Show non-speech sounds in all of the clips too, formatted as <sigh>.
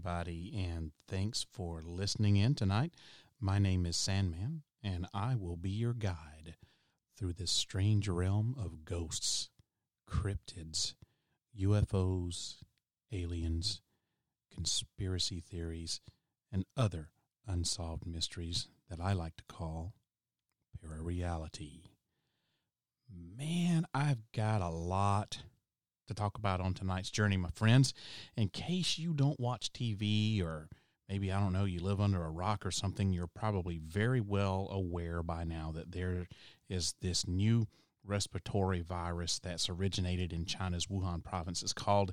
everybody, and thanks for listening in tonight. My name is Sandman, and I will be your guide through this strange realm of ghosts, cryptids, UFOs, aliens, conspiracy theories, and other unsolved mysteries that I like to call parareality. Man, I've got a lot to talk about on tonight's journey, my friends. In case you don't watch TV or maybe, I don't know, you live under a rock or something, you're probably very well aware by now that there is this new respiratory virus that's originated in China's Wuhan province. It's called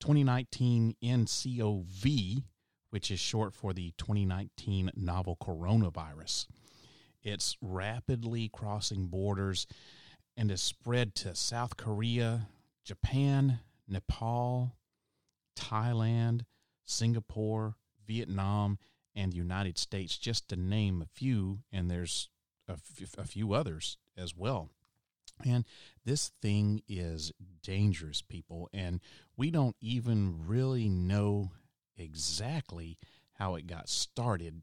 2019 NCOV, which is short for the 2019 novel coronavirus. It's rapidly crossing borders and has spread to South Korea, Japan, Nepal, Thailand, Singapore, Vietnam, and the United States, just to name a few, and there's a, f- a few others as well. And this thing is dangerous, people, and we don't even really know exactly how it got started,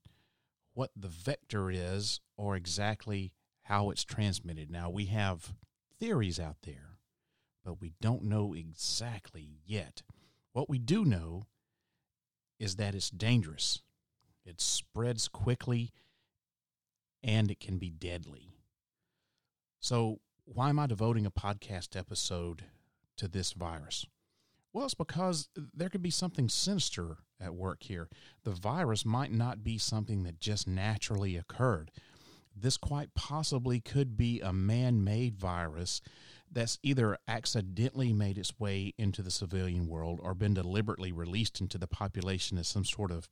what the vector is, or exactly how it's transmitted. Now, we have theories out there, but we don't know exactly yet. What we do know is that it's dangerous, it spreads quickly, and it can be deadly. So, why am I devoting a podcast episode to this virus? Well, it's because there could be something sinister at work here. The virus might not be something that just naturally occurred. This quite possibly could be a man made virus that's either accidentally made its way into the civilian world or been deliberately released into the population as some sort of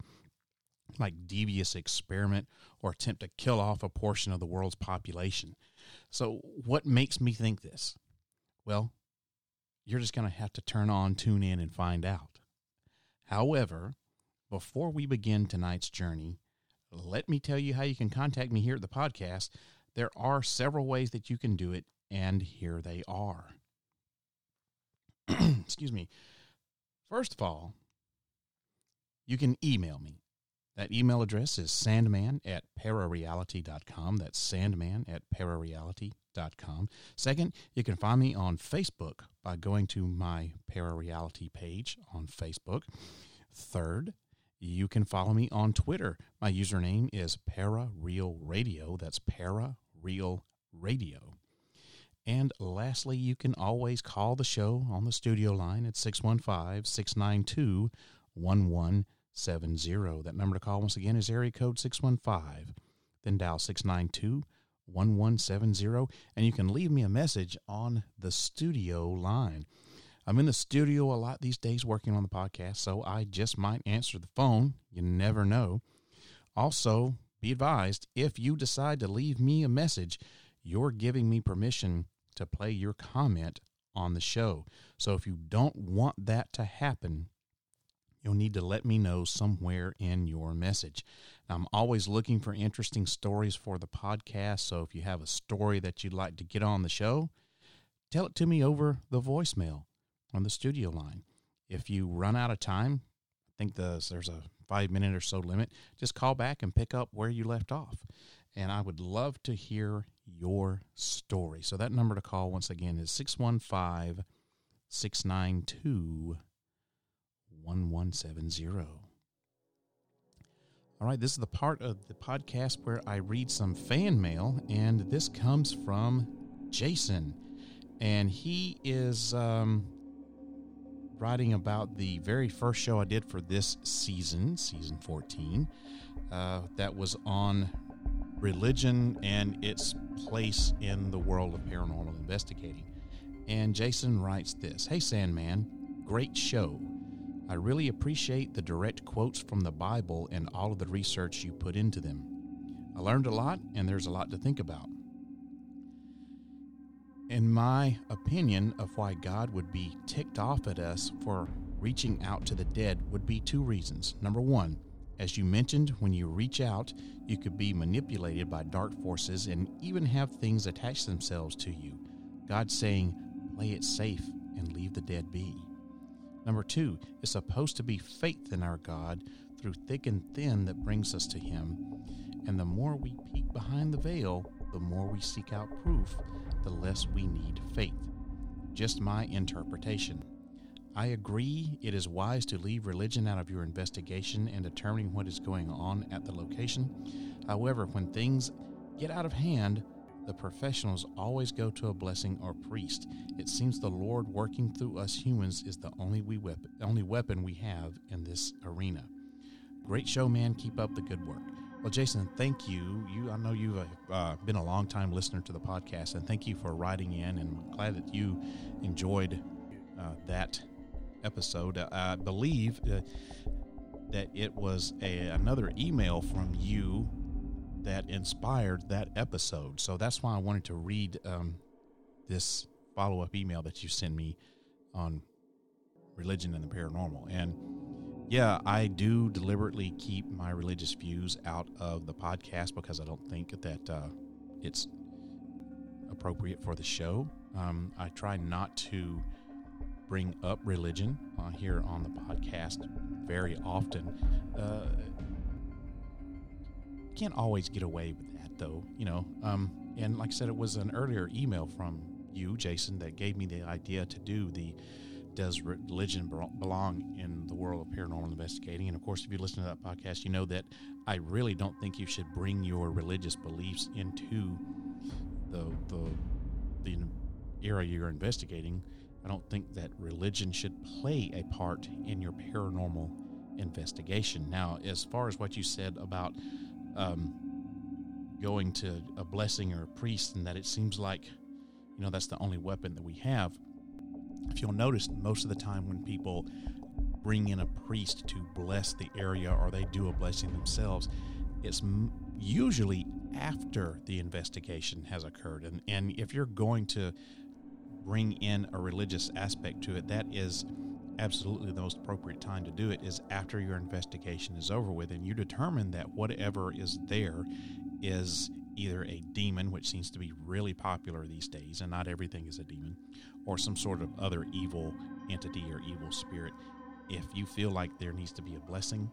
like devious experiment or attempt to kill off a portion of the world's population. So, what makes me think this? Well, you're just going to have to turn on, tune in, and find out. However, before we begin tonight's journey, let me tell you how you can contact me here at the podcast. There are several ways that you can do it, and here they are. <clears throat> Excuse me. First of all, you can email me that email address is sandman at parareality.com. That's sandman at parareality.com. Second, you can find me on Facebook by going to my Parareality page on Facebook. Third, you can follow me on Twitter. My username is Para Real ParaRealRadio. That's ParaRealRadio. And lastly, you can always call the show on the studio line at 615 692 70. That number to call once again is area code 615. Then dial 692 1170, and you can leave me a message on the studio line. I'm in the studio a lot these days working on the podcast, so I just might answer the phone. You never know. Also, be advised if you decide to leave me a message, you're giving me permission to play your comment on the show. So if you don't want that to happen, you'll need to let me know somewhere in your message. I'm always looking for interesting stories for the podcast. So if you have a story that you'd like to get on the show, tell it to me over the voicemail on the studio line. If you run out of time, I think the, there's a five minute or so limit, just call back and pick up where you left off. And I would love to hear your story. So that number to call once again is 615 692 1170. All right, this is the part of the podcast where I read some fan mail, and this comes from Jason. And he is um, writing about the very first show I did for this season, season 14, uh, that was on religion and its place in the world of paranormal investigating. And Jason writes this Hey, Sandman, great show. I really appreciate the direct quotes from the Bible and all of the research you put into them. I learned a lot, and there's a lot to think about. In my opinion of why God would be ticked off at us for reaching out to the dead would be two reasons. Number one, As you mentioned, when you reach out, you could be manipulated by dark forces and even have things attach themselves to you. God's saying, play it safe and leave the dead be. Number two, it's supposed to be faith in our God through thick and thin that brings us to Him. And the more we peek behind the veil, the more we seek out proof, the less we need faith. Just my interpretation. I agree it is wise to leave religion out of your investigation and determining what is going on at the location. However, when things get out of hand, the professionals always go to a blessing or priest. It seems the Lord working through us humans is the only we weapon, only weapon we have in this arena. Great show, man. Keep up the good work. Well, Jason, thank you. You, I know you've uh, been a long time listener to the podcast, and thank you for writing in. And I'm glad that you enjoyed uh, that episode. I believe uh, that it was a, another email from you that inspired that episode. So that's why I wanted to read um, this follow up email that you sent me on religion and the paranormal. And yeah, I do deliberately keep my religious views out of the podcast because I don't think that uh, it's appropriate for the show. Um, I try not to bring up religion uh, here on the podcast very often. Uh, can't always get away with that, though, you know. Um, and like I said, it was an earlier email from you, Jason, that gave me the idea to do the Does Religion Belong in the World of Paranormal Investigating? And of course, if you listen to that podcast, you know that I really don't think you should bring your religious beliefs into the, the, the area you're investigating. I don't think that religion should play a part in your paranormal investigation. Now, as far as what you said about um, going to a blessing or a priest, and that it seems like, you know, that's the only weapon that we have. If you'll notice, most of the time when people bring in a priest to bless the area or they do a blessing themselves, it's usually after the investigation has occurred. And, and if you're going to bring in a religious aspect to it, that is absolutely the most appropriate time to do it is after your investigation is over with and you determine that whatever is there is either a demon, which seems to be really popular these days, and not everything is a demon, or some sort of other evil entity or evil spirit. If you feel like there needs to be a blessing,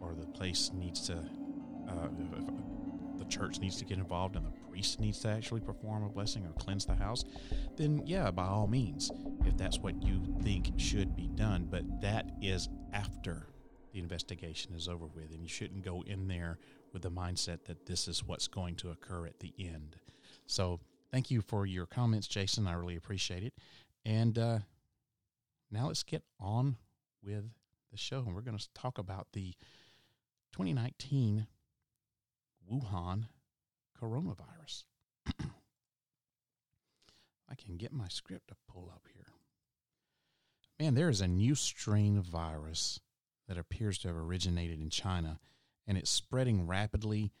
or the place needs to, uh, the church needs to get involved and the priest needs to actually perform a blessing or cleanse the house, then yeah, by all means, if that's what you think should be done. But that is after the investigation is over with, and you shouldn't go in there with the mindset that this is what's going to occur at the end. So, thank you for your comments, Jason. I really appreciate it. And uh, now let's get on with the show. And we're going to talk about the 2019 Wuhan coronavirus. <clears throat> I can get my script to pull up here. Man, there is a new strain of virus that appears to have originated in China, and it's spreading rapidly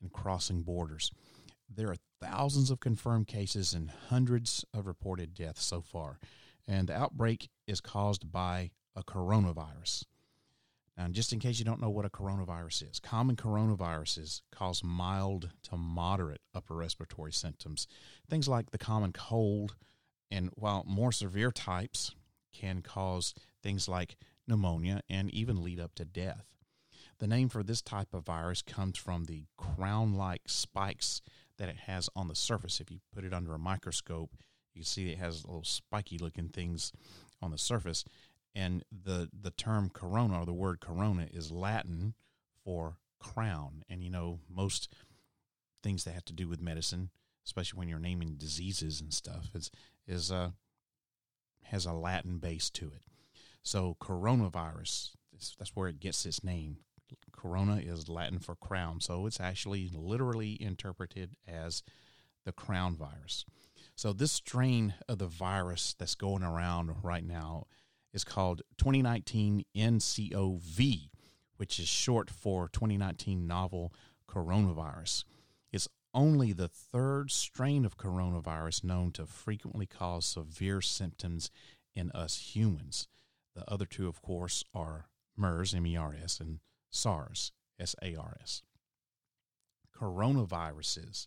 and crossing borders. There are thousands of confirmed cases and hundreds of reported deaths so far, and the outbreak is caused by a coronavirus. And just in case you don't know what a coronavirus is, common coronaviruses cause mild to moderate upper respiratory symptoms, things like the common cold, and while more severe types can cause things like pneumonia and even lead up to death. The name for this type of virus comes from the crown like spikes that it has on the surface. If you put it under a microscope, you can see it has little spiky looking things on the surface and the the term corona or the word corona is Latin for crown. And you know, most things that have to do with medicine, especially when you're naming diseases and stuff, is is uh has a Latin base to it. So coronavirus, that's where it gets its name. Corona is Latin for crown, so it's actually literally interpreted as the crown virus. So this strain of the virus that's going around right now is called 2019 NCOV, which is short for 2019 novel coronavirus. It's only the third strain of coronavirus known to frequently cause severe symptoms in us humans. The other two, of course, are MERS, M E R S, and SARS, S A R S. Coronaviruses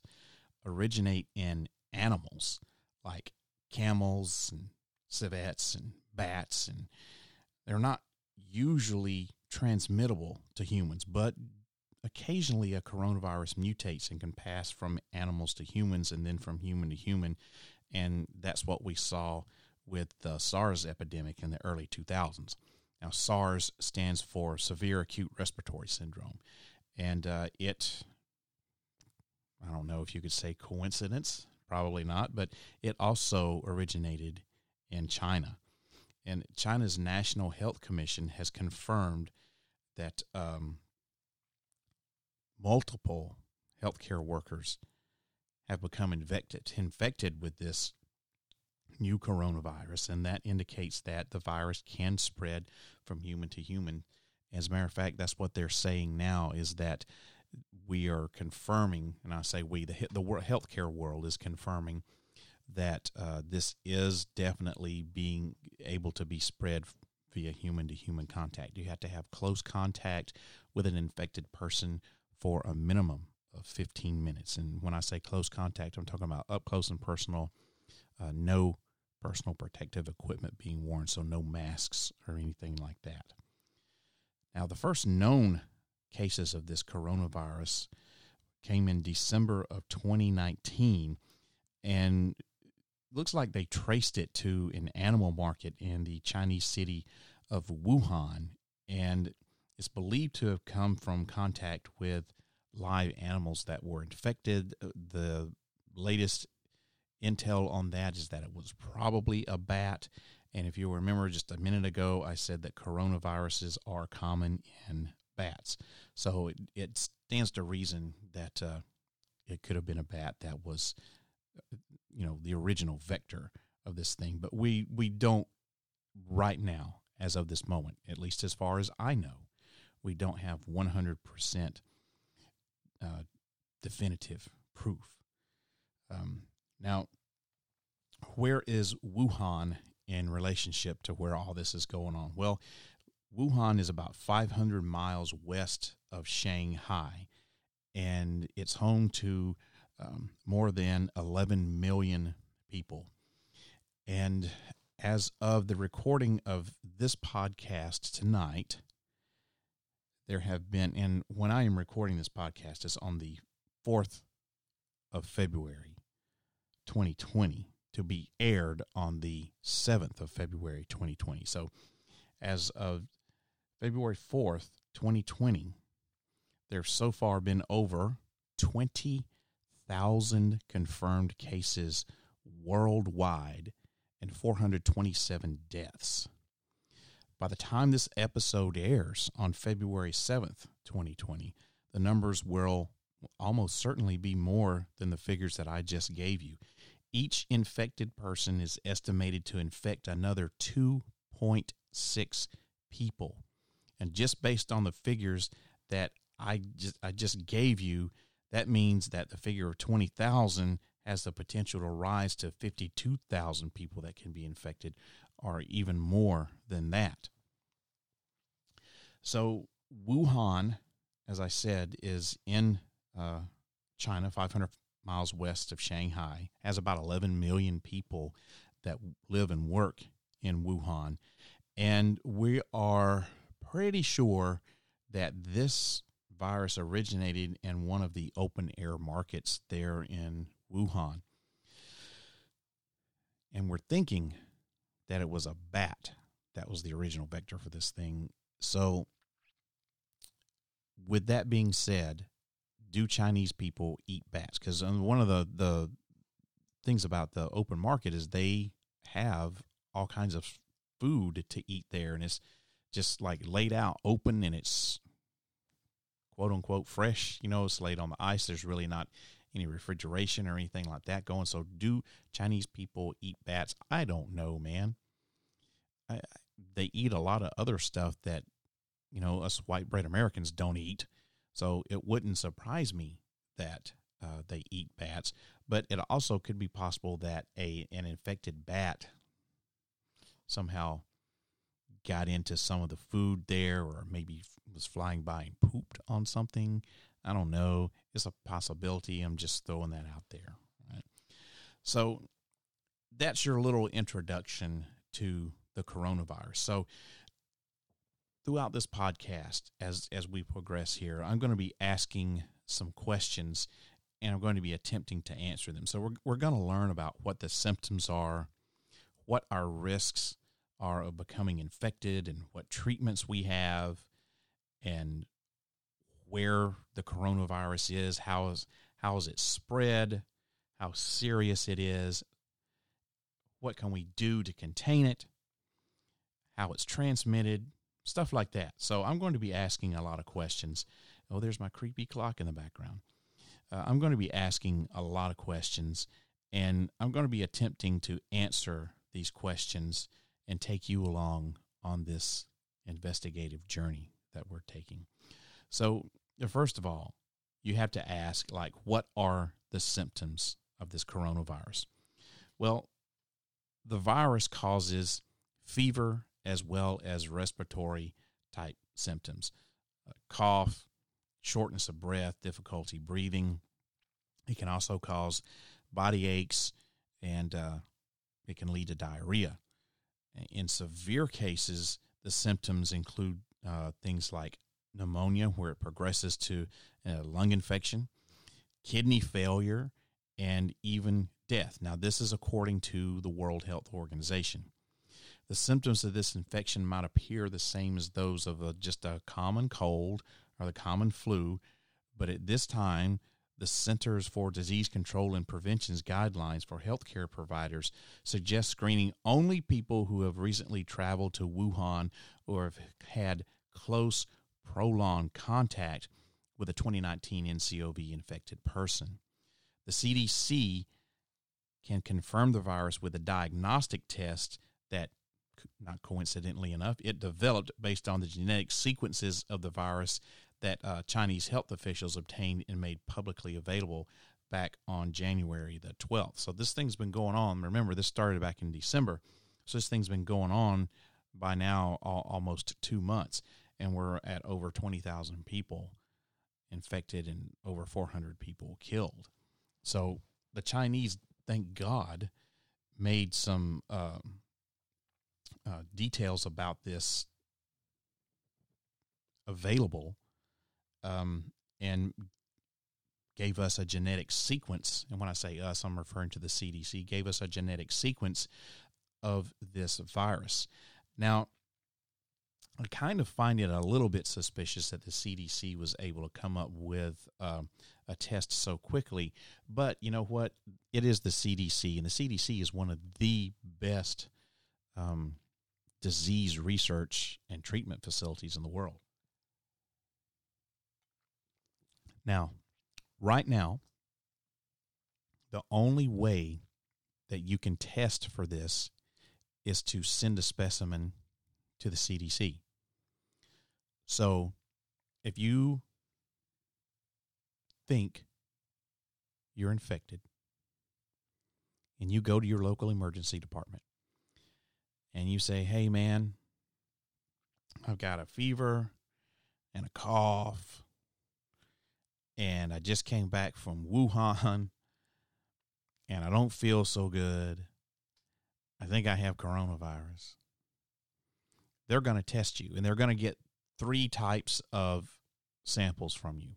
originate in animals like camels and civets and bats, and they're not usually transmittable to humans, but occasionally a coronavirus mutates and can pass from animals to humans and then from human to human. And that's what we saw with the SARS epidemic in the early 2000s. Now, SARS stands for Severe Acute Respiratory Syndrome. And uh, it, I don't know if you could say coincidence, probably not, but it also originated in China. And China's National Health Commission has confirmed that um, multiple healthcare workers have become infected infected with this new coronavirus, and that indicates that the virus can spread from human to human. As a matter of fact, that's what they're saying now is that we are confirming, and I say we, the the healthcare world is confirming that uh, this is definitely being able to be spread via human to human contact. You have to have close contact with an infected person for a minimum of 15 minutes. And when I say close contact, I'm talking about up close and personal, uh, no personal protective equipment being worn, so no masks or anything like that. Now, the first known cases of this coronavirus came in December of 2019, and looks like they traced it to an animal market in the Chinese city of Wuhan, and it's believed to have come from contact with live animals that were infected. The latest intel on that is that it was probably a bat. And if you remember just a minute ago, I said that coronaviruses are common in bats. So it, it stands to reason that uh, it could have been a bat that was, you know, the original vector of this thing. But we, we don't right now, as of this moment, at least as far as I know, we don't have 100% uh, definitive proof. Um, now, where is Wuhan in relationship to where all this is going on? Well, Wuhan is about 500 miles west of Shanghai, and it's home to um, more than 11 million people. And as of the recording of this podcast tonight, there have been, and when I am recording this podcast, it's on the 4th of February, 2020 to be aired on the 7th of February 2020. So, as of February 4th, 2020, there have so far been over 20,000 confirmed cases worldwide and 427 deaths. By the time this episode airs on February 7th, 2020, the numbers will almost certainly be more than the figures that I just gave you each infected person is estimated to infect another 2.6 people. And just based on the figures that I just, I just gave you, that means that the figure of 20,000 has the potential to rise to 52,000 people that can be infected, or even more than that. So, Wuhan, as I said, is in uh, China, 500 miles west of Shanghai, has about 11 million people that live and work in Wuhan. And we are pretty sure that this virus originated in one of the open air markets there in Wuhan. And we're thinking that it was a bat that was the original vector for this thing. So, with that being said, do Chinese people eat bats? Because um, one of the the things about the open market is they have all kinds of food to eat there, and it's just like laid out open, and it's quote unquote fresh. You know, it's laid on the ice. There's really not any refrigeration or anything like that going. So, do Chinese people eat bats? I don't know, man. I, they eat a lot of other stuff that you know us white bread Americans don't eat. So it wouldn't surprise me that uh, they eat bats, but it also could be possible that a an infected bat somehow got into some of the food there or maybe was flying by and pooped on something. I don't know. It's a possibility. I'm just throwing that out there. Right? So that's your little introduction to the coronavirus. So throughout this podcast, as as we progress here, I'm going to be asking some questions and I'm going to be attempting to answer them. So we're we're going to learn about what the symptoms are, what our risks are of becoming infected and what treatments we have and where the coronavirus is, how is how is it spread, how serious it is, what can we do to contain it, how it's transmitted, stuff like that. So I'm going to be asking a lot of questions. Oh, there's my creepy clock in the background. Uh, I'm going to be asking a lot of questions, and I'm going to be attempting to answer these questions and take you along on this investigative journey that we're taking. So, first of all, you have to ask, like, what are the symptoms of this coronavirus? Well, the virus causes fever as well as respiratory type symptoms uh, cough, shortness of breath, difficulty breathing. It can also cause body aches and uh, it can lead to diarrhea. In severe cases, the symptoms include uh, things like pneumonia, where it progresses to lung infection, kidney failure, and even death. Now, this is according to the World Health Organization. The symptoms of this infection might appear the same as those of a, just a common cold or the common flu, but at this time, the Centers for Disease Control and Prevention's guidelines for healthcare providers suggest screening only people who have recently traveled to Wuhan or have had close, prolonged contact with a 2019 NCOV infected person. The CDC can confirm the virus with a diagnostic test that not coincidentally enough, it developed based on the genetic sequences of the virus that uh, Chinese health officials obtained and made publicly available back on January the 12th. So this thing's been going on. Remember, this started back in December. So this thing's been going on by now all, almost two months, and we're at over 20,000 people infected and over 400 people killed. So the Chinese, thank God, made some. Um, uh, details about this available um, and gave us a genetic sequence. And when I say us, I'm referring to the CDC, gave us a genetic sequence of this virus. Now, I kind of find it a little bit suspicious that the CDC was able to come up with uh, a test so quickly. But you know what? It is the CDC, and the CDC is one of the best um, disease research and treatment facilities in the world. Now, right now, the only way that you can test for this is to send a specimen to the CDC. So, if you think you're infected and you go to your local emergency department and you say, hey, man, I've got a fever and a cough, and I just came back from Wuhan, and I don't feel so good. I think I have coronavirus. They're going to test you, and they're going to get three types of samples from you.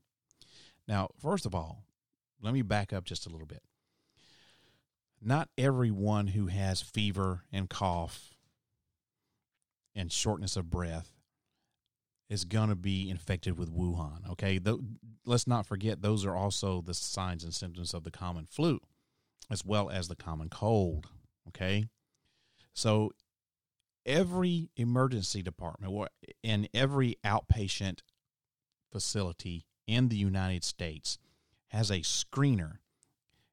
Now, first of all, let me back up just a little bit. Not everyone who has fever and cough and shortness of breath is going to be infected with Wuhan. Okay. Th- let's not forget, those are also the signs and symptoms of the common flu as well as the common cold. Okay. So every emergency department and every outpatient facility in the United States has a screener.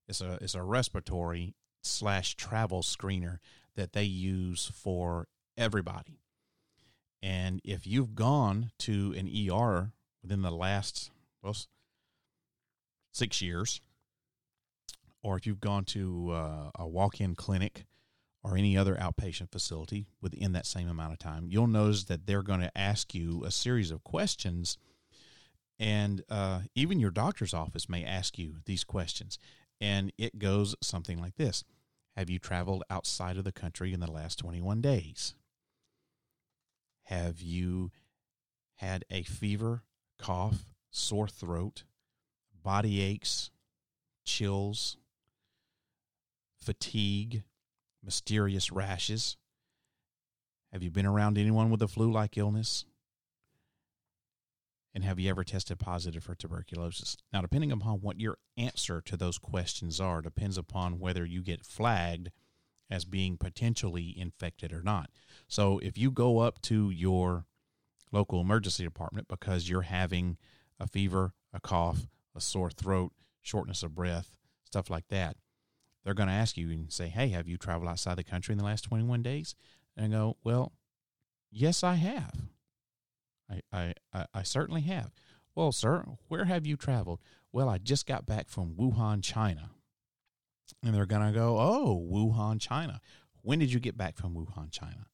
It's a, it's a respiratory slash travel screener that they use for everybody. And if you've gone to an ER within the last well, six years, or if you've gone to uh, a walk in clinic or any other outpatient facility within that same amount of time, you'll notice that they're going to ask you a series of questions. And uh, even your doctor's office may ask you these questions. And it goes something like this Have you traveled outside of the country in the last 21 days? Have you had a fever, cough, sore throat, body aches, chills, fatigue, mysterious rashes? Have you been around anyone with a flu like illness? And have you ever tested positive for tuberculosis? Now, depending upon what your answer to those questions are, depends upon whether you get flagged as being potentially infected or not. So, if you go up to your local emergency department because you're having a fever, a cough, a sore throat, shortness of breath, stuff like that, they're going to ask you and say, Hey, have you traveled outside the country in the last 21 days? And I go, Well, yes, I have. I, I, I certainly have. Well, sir, where have you traveled? Well, I just got back from Wuhan, China. And they're going to go, Oh, Wuhan, China. When did you get back from Wuhan, China?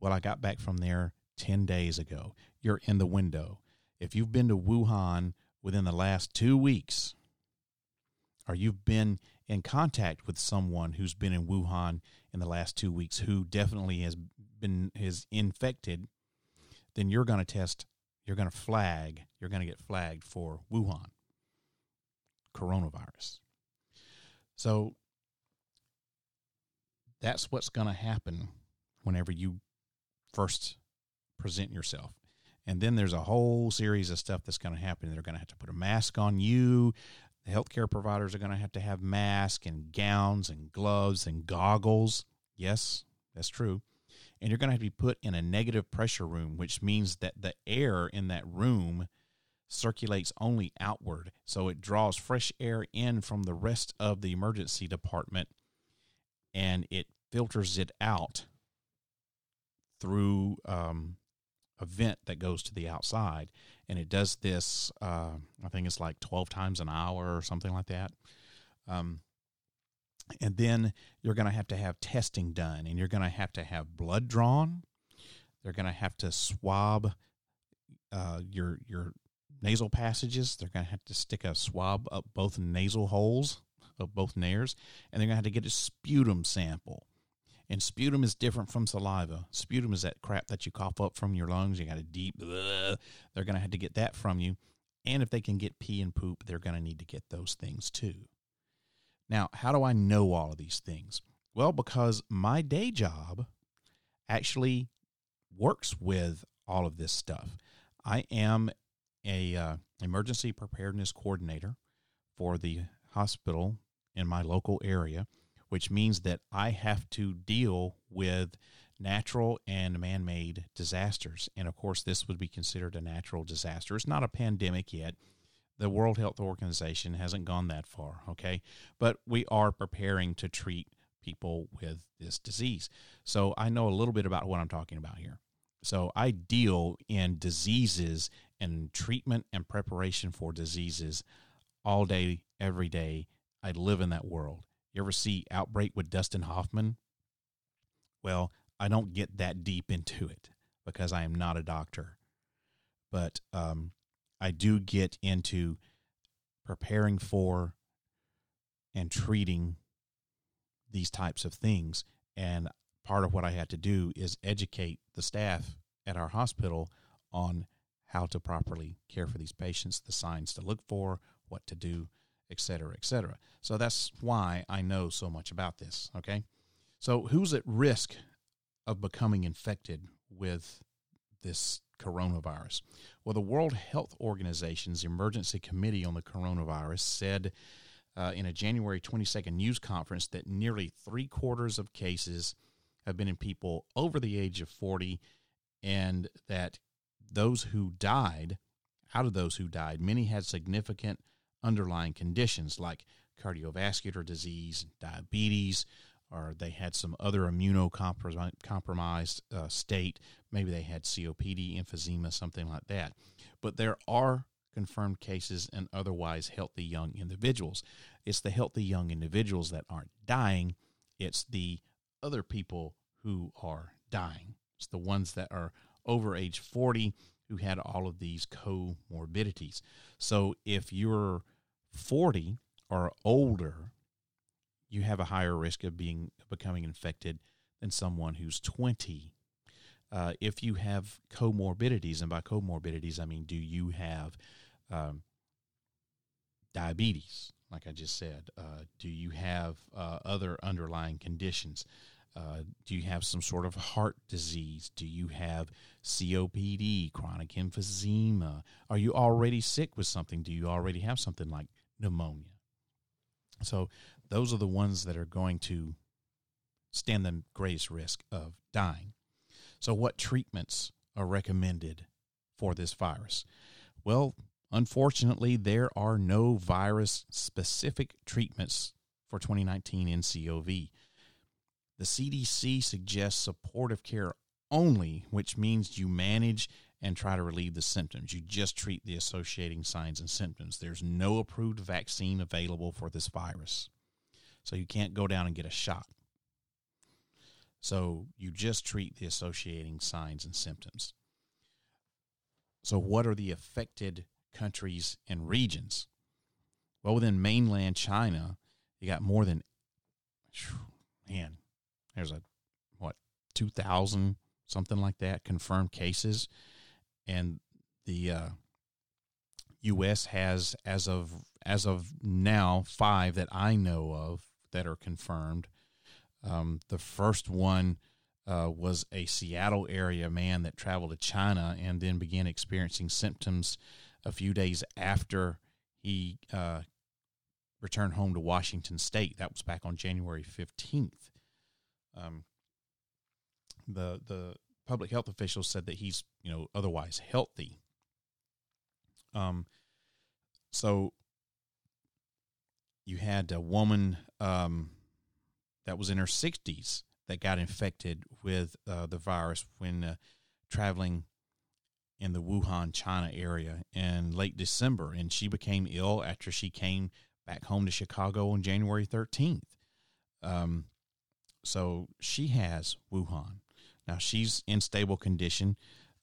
Well, I got back from there 10 days ago. You're in the window. If you've been to Wuhan within the last two weeks, or you've been in contact with someone who's been in Wuhan in the last two weeks who definitely has been has infected, then you're going to test, you're going to flag, you're going to get flagged for Wuhan coronavirus. So that's what's going to happen whenever you first present yourself. And then there's a whole series of stuff that's going to happen. They're going to have to put a mask on you. The healthcare providers are going to have to have masks and gowns and gloves and goggles. Yes, that's true. And you're going to have to be put in a negative pressure room, which means that the air in that room circulates only outward. So it draws fresh air in from the rest of the emergency department and it filters it out through um, a vent that goes to the outside, and it does this. Uh, I think it's like twelve times an hour or something like that. Um, and then you're going to have to have testing done, and you're going to have to have blood drawn. They're going to have to swab uh, your your nasal passages. They're going to have to stick a swab up both nasal holes of both nares, and they're going to have to get a sputum sample. And sputum is different from saliva. Sputum is that crap that you cough up from your lungs. You got a deep, they're going to have to get that from you. And if they can get pee and poop, they're going to need to get those things too. Now, how do I know all of these things? Well, because my day job actually works with all of this stuff. I am a uh, emergency preparedness coordinator for the hospital in my local area which means that I have to deal with natural and man made disasters. And of course, this would be considered a natural disaster. It's not a pandemic yet. The World Health Organization hasn't gone that far, okay? But we are preparing to treat people with this disease. So I know a little bit about what I'm talking about here. So I deal in diseases and treatment and preparation for diseases all day, every day. I live in that world. You ever see Outbreak with Dustin Hoffman? Well, I don't get that deep into it because I am not a doctor. But um, I do get into preparing for and treating these types of things. And part of what I had to do is educate the staff at our hospital on how to properly care for these patients, the signs to look for, what to do, et cetera, et cetera. So that's why I know so much about this. Okay. So who's at risk of becoming infected with this coronavirus? Well, the World Health Organization's Emergency Committee on the Coronavirus said uh, in a January 22nd news conference that nearly three quarters of cases have been in people over the age of 40, and that those who died, out of those who died, many had significant underlying conditions like cardiovascular disease, diabetes, or they had some other immunocompromised uh, state. Maybe they had COPD, emphysema, something like that. But there are confirmed cases in otherwise healthy young individuals. It's the healthy young individuals that aren't dying, it's the other people who are dying. It's the ones that are over age 40 who had all of these comorbidities. So if you're 40 or older, you have a higher risk of being becoming infected than someone who's 20. Uh, if you have comorbidities, and by comorbidities I mean, do you have um, diabetes? Like I just said, uh, do you have uh, other underlying conditions? Uh, do you have some sort of heart disease? Do you have COPD, chronic emphysema? Are you already sick with something? Do you already have something like pneumonia? So, those are the ones that are going to stand the greatest risk of dying. So, what treatments are recommended for this virus? Well, unfortunately, there are no virus specific treatments for 2019 NCOV. The CDC suggests supportive care only, which means you manage and try to relieve the symptoms. You just treat the associating signs and symptoms. There's no approved vaccine available for this virus. So you can't go down and get a shot. So you just treat the associating signs and symptoms. So, what are the affected countries and regions? Well, within mainland China, you got more than, man, there's a what 2000 something like that confirmed cases and the uh, US has as of as of now 5 that I know of that are confirmed um, the first one uh, was a Seattle area man that traveled to China and then began experiencing symptoms a few days after he uh, returned home to Washington State. That was back on January 15th. Um, the the public health officials said that he's you know otherwise healthy. Um, so you had a woman um, that was in her 60s that got infected with uh, the virus when uh, traveling in the Wuhan, China area in late December, and she became ill after she came back home to Chicago on January 13th. Um, so she has Wuhan. Now she's in stable condition.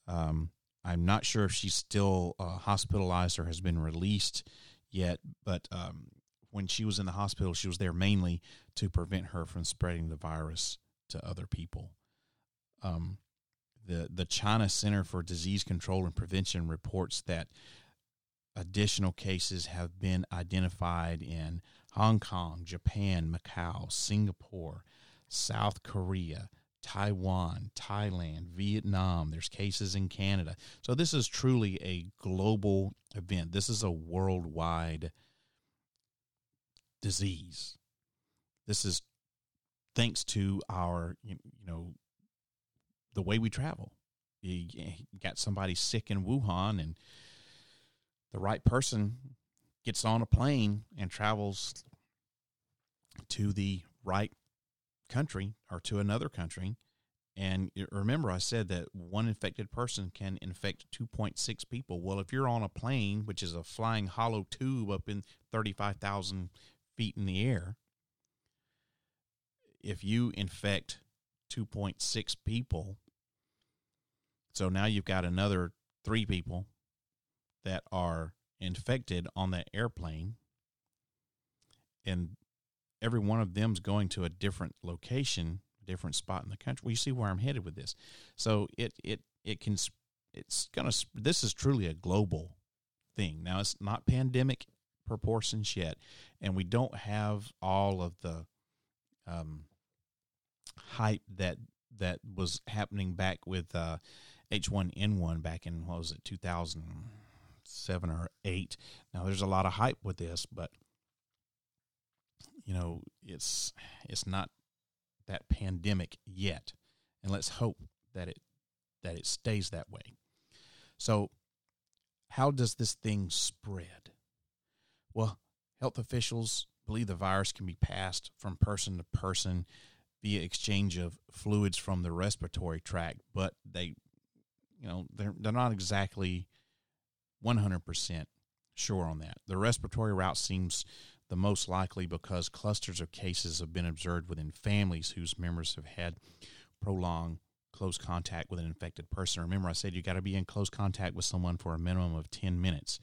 Um, I'm not sure if she's still uh, hospitalized or has been released yet, but um, when she was in the hospital, she was there mainly to prevent her from spreading the virus to other people. Um, the the China Center for Disease Control and Prevention reports that additional cases have been identified in Hong Kong, Japan, Macau, Singapore, South Korea, Taiwan, Thailand, Vietnam. There's cases in Canada. So this is truly a global event. This is a worldwide disease. This is thanks to our, you know, the way we travel. You got somebody sick in Wuhan, and the right person gets on a plane and travels to the right country or to another country. And remember, I said that one infected person can infect 2.6 people. Well, if you're on a plane, which is a flying hollow tube up in 35,000 feet in the air, if you infect 2.6 people, so now you've got another three people that are infected on that airplane, and every one of them's going to a different location, different spot in the country. Well, you see where I'm headed with this. So it it it can it's gonna. This is truly a global thing. Now it's not pandemic proportions yet, and we don't have all of the um, hype that that was happening back with uh, H1N1 back in what was it 2007 or 8. Now there's a lot of hype with this, but you know, it's it's not that pandemic yet. And let's hope that it that it stays that way. So how does this thing spread? Well, health officials believe the virus can be passed from person to person via exchange of fluids from the respiratory tract, but they, you know, they're, they're not exactly 100% sure on that. The respiratory route seems the most likely because clusters of cases have been observed within families whose members have had prolonged close contact with an infected person. Remember, I said you got to be in close contact with someone for a minimum of 10 minutes.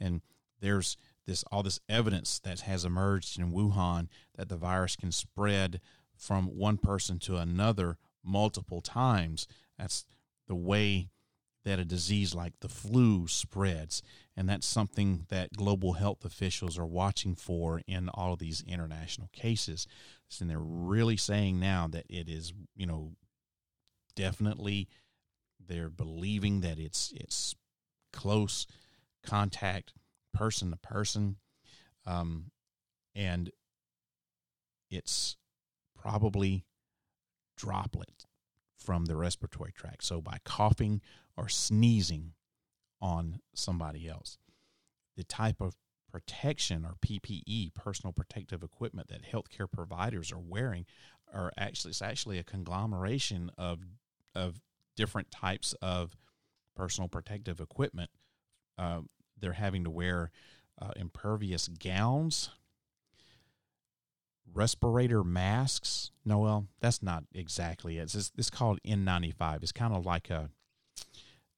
And there's this all this evidence that has emerged in Wuhan that the virus can spread from one person to another multiple times. That's the way that a disease like the flu spreads. And that's something that global health officials are watching for in all of these international cases. And they're really saying now that it is, you know, definitely they're believing that it's it's close contact person to person um, and it's probably droplet from the respiratory tract so by coughing or sneezing on somebody else the type of protection or PPE, personal protective equipment that healthcare providers are wearing are actually it's actually a conglomeration of of different types of personal protective equipment. Uh, they're having to wear uh, impervious gowns, respirator masks. No, well, that's not exactly it. It's, it's called N95. It's kind of like a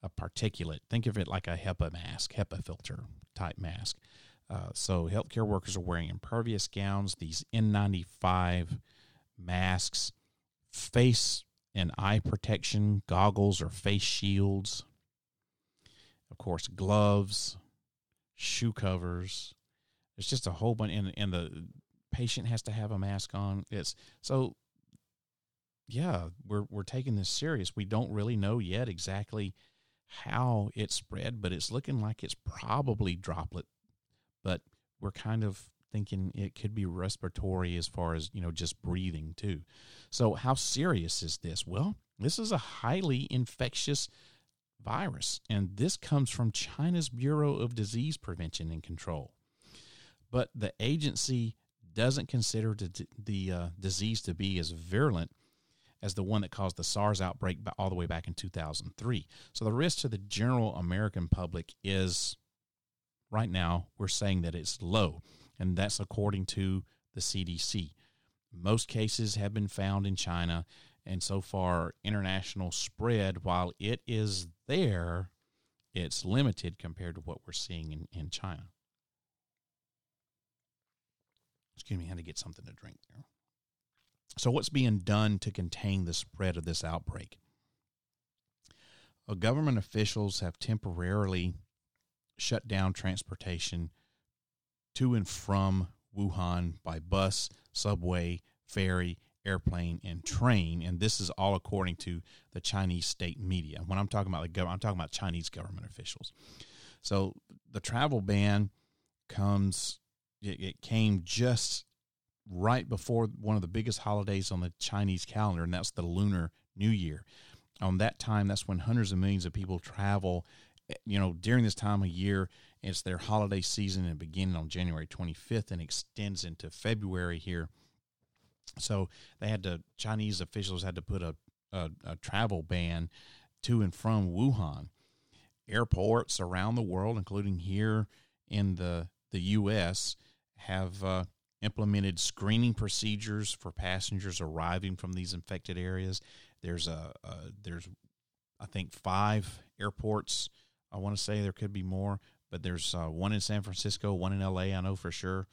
a particulate. Think of it like a HEPA mask, HEPA filter type mask. Uh, so healthcare workers are wearing impervious gowns, these N95 masks, face and eye protection, goggles or face shields, of course, gloves, shoe covers. It's just a whole bunch, and, and the patient has to have a mask on. It's so, yeah, we're we're taking this serious. We don't really know yet exactly how it spread, but it's looking like it's probably droplet. But we're kind of thinking it could be respiratory as far as, you know, just breathing too. So, how serious is this? Well, this is a highly infectious virus, and this comes from China's Bureau of Disease Prevention and Control. But the agency doesn't consider the, the uh, disease to be as virulent as the one that caused the SARS outbreak all the way back in 2003. So the risk to the general American public is right now, we're saying that it's low and that's according to the CDC. Most cases have been found in China, and so far, international spread, while it is there, it's limited compared to what we're seeing in, in China. Excuse me, I had to get something to drink there. So, what's being done to contain the spread of this outbreak? Well, government officials have temporarily shut down transportation to and from Wuhan by bus, subway, ferry, airplane, and train. And this is all according to the Chinese state media. When I'm talking about the government, I'm talking about Chinese government officials. So the travel ban comes, it, it came just right before one of the biggest holidays on the Chinese calendar, and that's the Lunar New Year. On that time, that's when hundreds of millions of people travel. Eh, you know, during this time of year, it's their holiday season and beginning on January 25th and extends into February here. So they had to Chinese officials had to put a, a, a travel ban to and from Wuhan. Airports around the world, including here in the the U.S., have uh, implemented screening procedures for passengers arriving from these infected areas. There's a, a there's I think five airports. I want to say there could be more but there's uh, one in San Francisco, one in LA. I know for sure,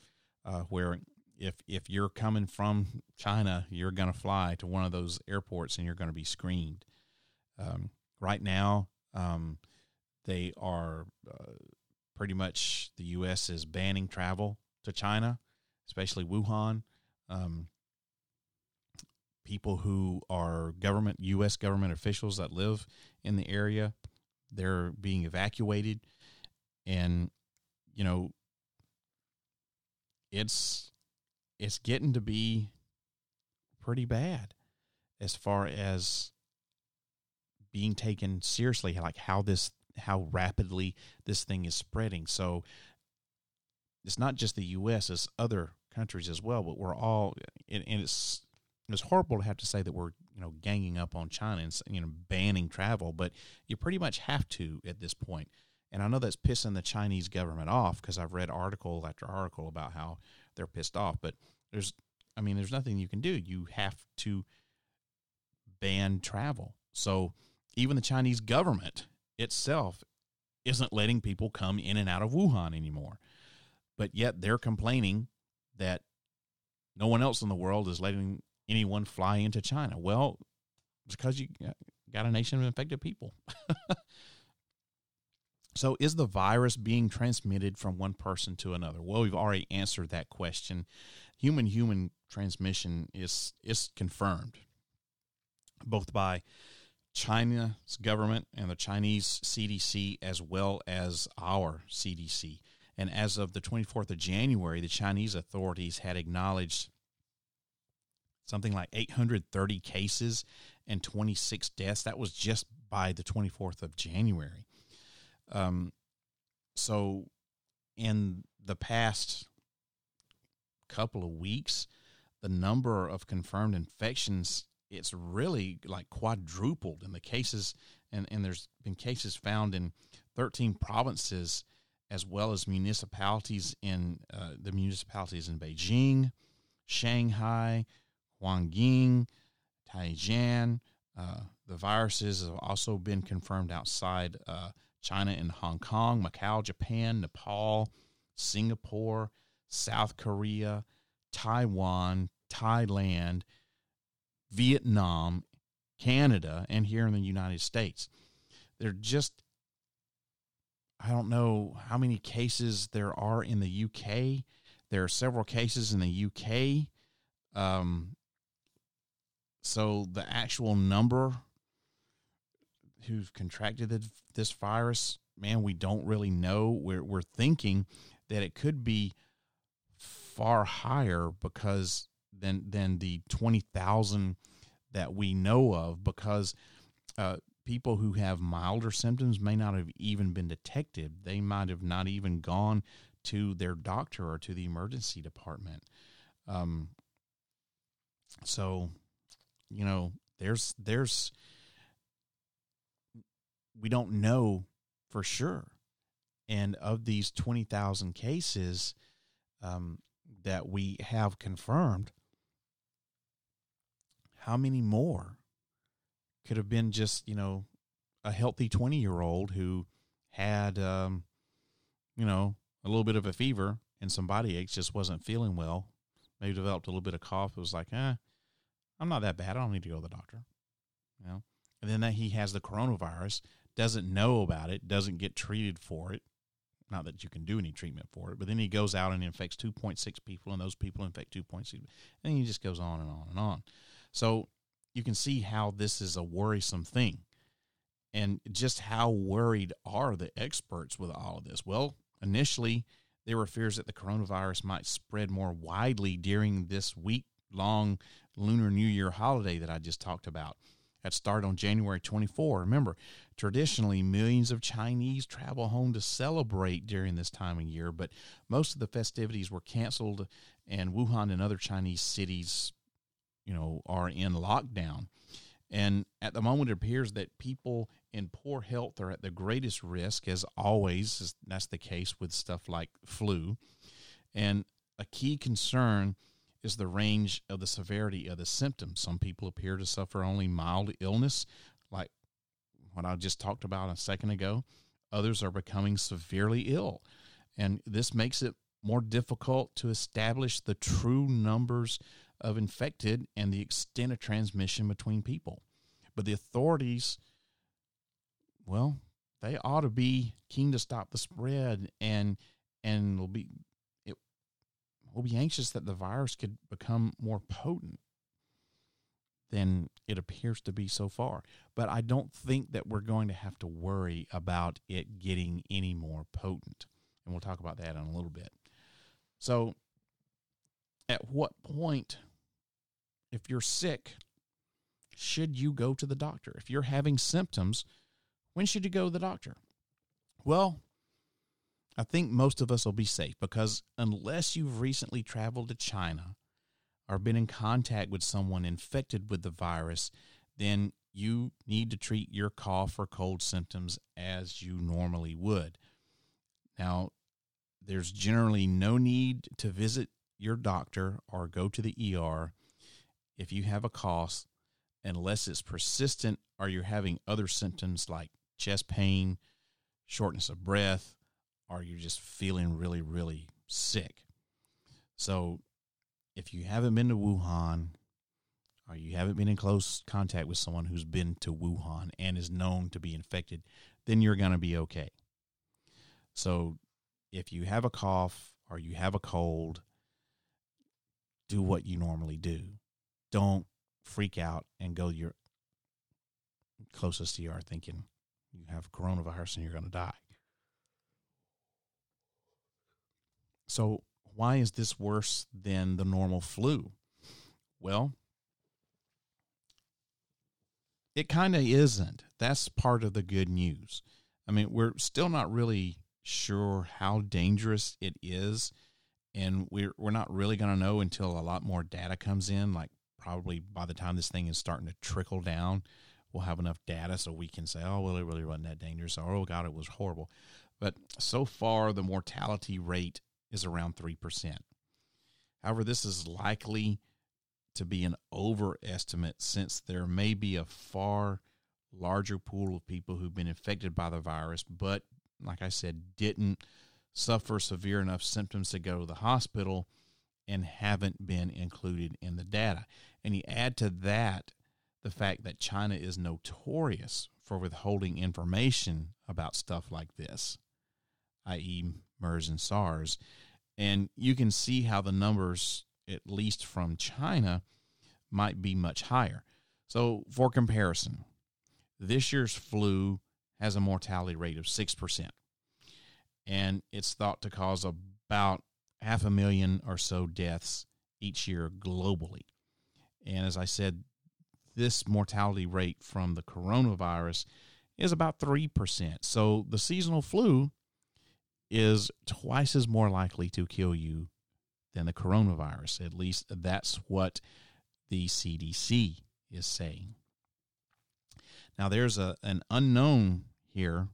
uh, where if if you're coming from China, you're going to fly to one of those airports and you're going to be screened. Um, right now, um, they are uh, pretty much the U.S. is banning travel to China, especially Wuhan. Um, people who are government U.S. government officials that live in the area, they're being evacuated and you know it's it's getting to be pretty bad as far as being taken seriously like how this how rapidly this thing is spreading so it's not just the US it's other countries as well but we're all and, and it's it's horrible to have to say that we're you know ganging up on China and you know banning travel but you pretty much have to at this point. and I know that's pissing the Chinese government off because I've read article after article about how they're pissed off. But there's, I mean, there's nothing you can do. You have to ban travel. So even the Chinese government itself isn't letting people come in and out of Wuhan anymore. But yet they're complaining that no one else in the world is letting anyone fly into China. Well, it's because you got a nation of infected people. <laughs> so, is the virus being transmitted from one person to another? Well, we've already answered that question. Human human transmission is is confirmed both by China's government and the Chinese CDC as well as our CDC. And as of the 24th of January, the Chinese authorities had acknowledged something like 830 cases and 26 deaths. That was just by the 24th of January. Um, so, in the past couple of weeks, the number of confirmed infections it's really like quadrupled in the cases and, and there's been cases found in 13 provinces as well as municipalities in uh, the municipalities in Beijing, Shanghai, Guangdong, Tianjin. Uh, the viruses have also been confirmed outside uh, China and Hong Kong, Macau, Japan, Nepal, Singapore, South Korea, Taiwan, Thailand, Vietnam, Canada, and here in the United States. They're just, I don't know how many cases there are in the UK. There are several cases in the UK. Um, so the actual number who've contracted this virus, man, we don't really know. We're we're thinking that it could be far higher because than than the twenty thousand that we know of, because uh, people who have milder symptoms may not have even been detected. They might have not even gone to their doctor or to the emergency department. Um, so you know, there's there's we don't know for sure. And of these 20,000 cases um, that we have confirmed, how many more could have been just, you know, a healthy 20 year old who had, um, you know, a little bit of a fever and some body aches, just wasn't feeling well, maybe developed a little bit of cough. It was like, eh, I'm not that bad. I don't need to go to the doctor. You know? And then that he has the coronavirus, doesn't know about it, doesn't get treated for it. Not that you can do any treatment for it, but then he goes out and infects 2.6 people, and those people infect 2.6, and he just goes on and on and on. So you can see how this is a worrisome thing. And just how worried are the experts with all of this? Well, initially, there were fears that the coronavirus might spread more widely during this week long Lunar New Year holiday that I just talked about. That started on January 24. Remember, traditionally, millions of Chinese travel home to celebrate during this time of year, but most of the festivities were canceled, and Wuhan and other Chinese cities, you know, are in lockdown. And at the moment, it appears that people in poor health are at the greatest risk, as always. That's the case with stuff like flu. And a key concern is the range of the severity of the symptoms. Some people appear to suffer only mild illness, like what I just talked about a second ago. Others are becoming severely ill. And this makes it more difficult to establish the true numbers of infected and the extent of transmission between people. But the authorities, well, they ought to be keen to stop the spread and and will be will be anxious that the virus could become more potent than it appears to be so far. But I don't think that we're going to have to worry about it getting any more potent. And we'll talk about that in a little bit. So, at what point, if you're sick, should you go to the doctor? If you're having symptoms, when should you go to the doctor? Well, I think most of us will be safe because unless you've recently traveled to China or been in contact with someone infected with the virus, then you need to treat your cough or cold symptoms as you normally would. Now, there's generally no need to visit your doctor or go to the ER if you have a cough, unless it's persistent or you're having other symptoms like chest pain, shortness of breath, or you're just feeling really, really sick. So if you haven't been to Wuhan or you haven't been in close contact with someone who's been to Wuhan and is known to be infected, then you're going to be okay. So if you have a cough or you have a cold, do what you normally do. Don't freak out and go your closest to ER thinking you have coronavirus and you're going to die. So, why is this worse than the normal flu? Well, it kind of isn't. That's part of the good news. I mean, we're still not really sure how dangerous it is, and we're we're not really going to know until a lot more data comes in. Like probably by the time this thing is starting to trickle down, we'll have enough data so we can say, oh, well, it really wasn't that dangerous, or oh God, it was horrible. But so far, the mortality rate is around 3%. However, this is likely to be an overestimate since there may be a far larger pool of people who've been infected by the virus, but like I said, didn't suffer severe enough symptoms to go to the hospital and haven't been included in the data. And you add to that the fact that China is notorious for withholding information about stuff like this, i.e., MERS and SARS. And you can see how the numbers, at least from China, might be much higher. So, for comparison, this year's flu has a mortality rate of 6%. And it's thought to cause about half a million or so deaths each year globally. And as I said, this mortality rate from the coronavirus is about 3%. So the seasonal flu is twice as more likely to kill you than the coronavirus. At least that's what the CDC is saying. Now there's a an unknown here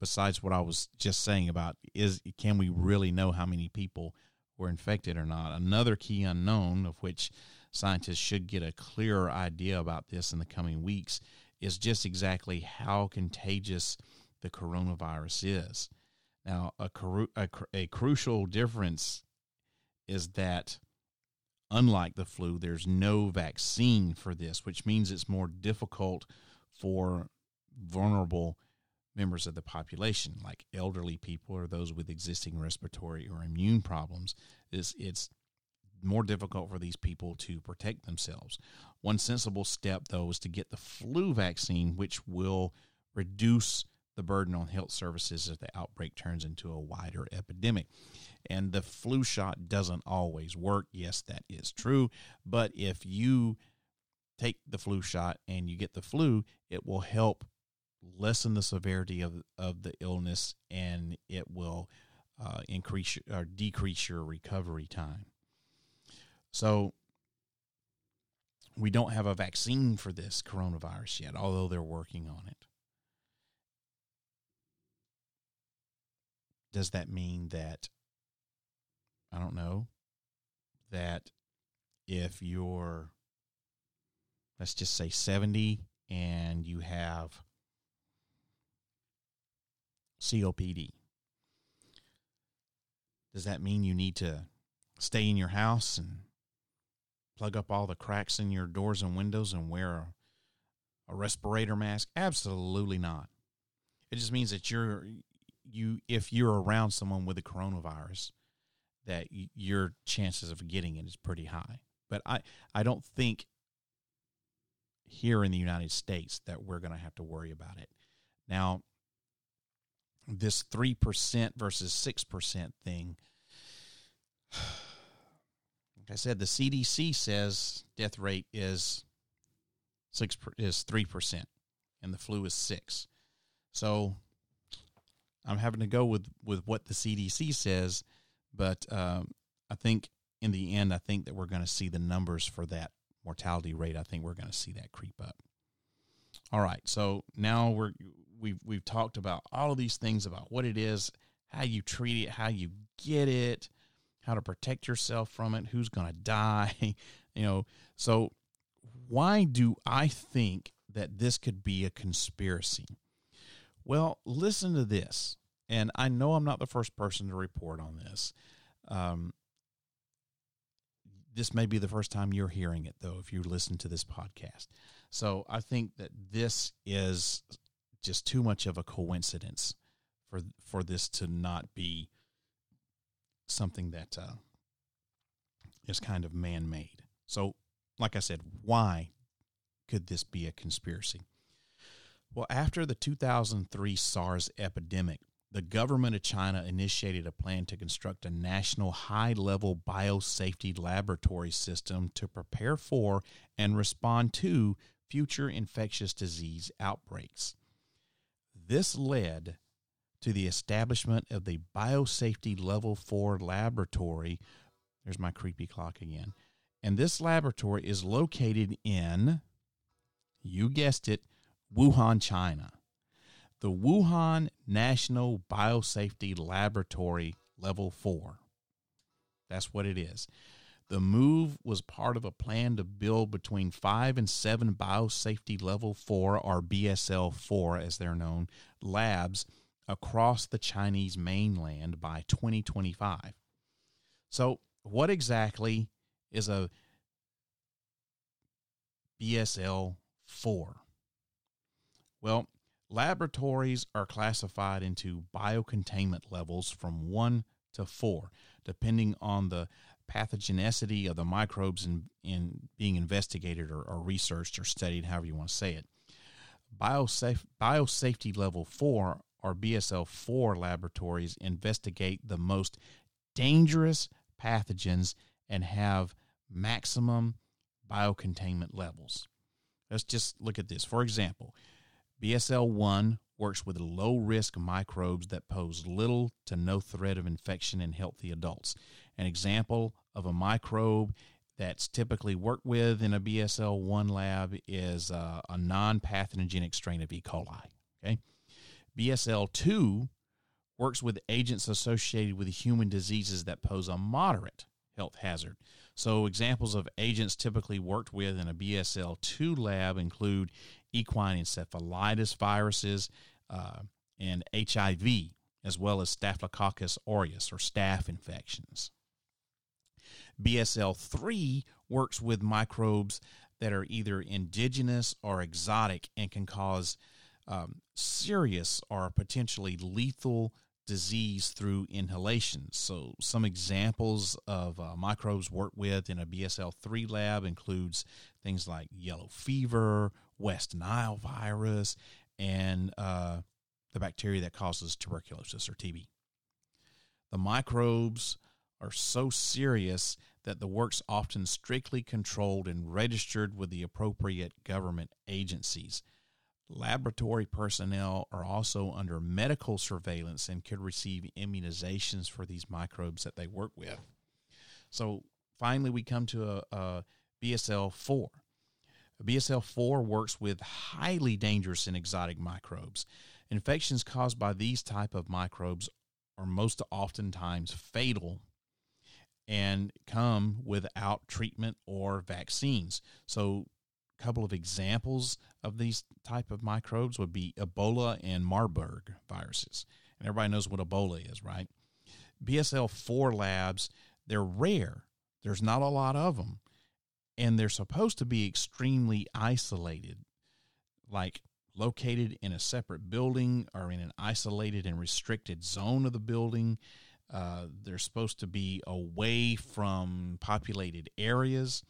besides what I was just saying about is can we really know how many people were infected or not? Another key unknown of which scientists should get a clearer idea about this in the coming weeks is just exactly how contagious the coronavirus is. Now, a, a, a crucial difference is that unlike the flu, there's no vaccine for this, which means it's more difficult for vulnerable members of the population, like elderly people or those with existing respiratory or immune problems. It's, it's more difficult for these people to protect themselves. One sensible step, though, is to get the flu vaccine, which will reduce the burden on health services if the outbreak turns into a wider epidemic. And the flu shot doesn't always work. Yes, that is true. But if you take the flu shot and you get the flu, it will help lessen the severity of, of the illness and it will uh, increase or decrease your recovery time. So we don't have a vaccine for this coronavirus yet, although they're working on it. Does that mean that, I don't know, that if you're, let's just say 70 and you have COPD, does that mean you need to stay in your house and plug up all the cracks in your doors and windows and wear a, a respirator mask? Absolutely not. It just means that you're you if you're around someone with a coronavirus that your chances of getting it is pretty high. But I I don't think here in the United States that we're going to have to worry about it. Now, this 3% versus 6% thing I said, the CDC says death rate is six is three percent, and the flu is six. So I'm having to go with with what the CDC says, but um, I think in the end, I think that we're going to see the numbers for that mortality rate. I think we're going to see that creep up. All right, so now we're we've we've talked about all of these things about what it is, how you treat it, how you get it, how to protect yourself from it, who's going <laughs> to die, you know. So, why do I think that this could be a conspiracy? Well, listen to this. And I know I'm not the first person to report on this. Um, this may be the first time you're hearing it, though, if you listen to this podcast. So I think that this is just too much of a coincidence for for this to not be something that uh, is kind of man made. So, like I said, why could this be a conspiracy? Well, after the 2003 SARS epidemic, the government of China initiated a plan to construct a national high level biosafety laboratory system to prepare for and respond to future infectious disease outbreaks. This led to the establishment of the Biosafety Level 4 laboratory. There's my creepy clock again. And this laboratory is located in, you guessed it, Wuhan, China. The Wuhan National Biosafety Laboratory Level 4. That's what it is. The move was part of a plan to build between five and seven biosafety level four, or BSL 4 as they're known, labs across the Chinese mainland by 2025. So, what exactly is a BSL 4? Well, laboratories are classified into biocontainment levels from 1 to 4, depending on the pathogenicity of the microbes in, in being investigated or, or researched or studied, however you want to say it. Biosafe, biosafety level 4 or BSL 4 laboratories investigate the most dangerous pathogens and have maximum biocontainment levels. Let's just look at this. For example, BSL 1 works with low risk microbes that pose little to no threat of infection in healthy adults. An example of a microbe that's typically worked with in a BSL 1 lab is uh, a non pathogenic strain of E. coli. Okay. BSL 2 works with agents associated with human diseases that pose a moderate health hazard. So, examples of agents typically worked with in a BSL 2 lab include equine encephalitis viruses uh, and HIV, as well as Staphylococcus aureus or staph infections. BSL 3 works with microbes that are either indigenous or exotic and can cause um, serious or potentially lethal disease through inhalation. So, some examples of uh, microbes worked with in a BSL 3 lab includes things like yellow fever, West Nile virus, and uh, the bacteria that causes tuberculosis or TB. The microbes are so serious that the work's often strictly controlled and registered with the appropriate government agencies. Laboratory personnel are also under medical surveillance and could receive immunizations for these microbes that they work with. So finally, we come to a, a BSL 4. BSL 4 works with highly dangerous and exotic microbes. Infections caused by these type of microbes are most oftentimes fatal and come without treatment or vaccines. So couple of examples of these type of microbes would be Ebola and Marburg viruses. And everybody knows what Ebola is, right? BSL 4 labs, they're rare. There's not a lot of them. And they're supposed to be extremely isolated, like located in a separate building or in an isolated and restricted zone of the building uh, they're supposed to be away from populated areas,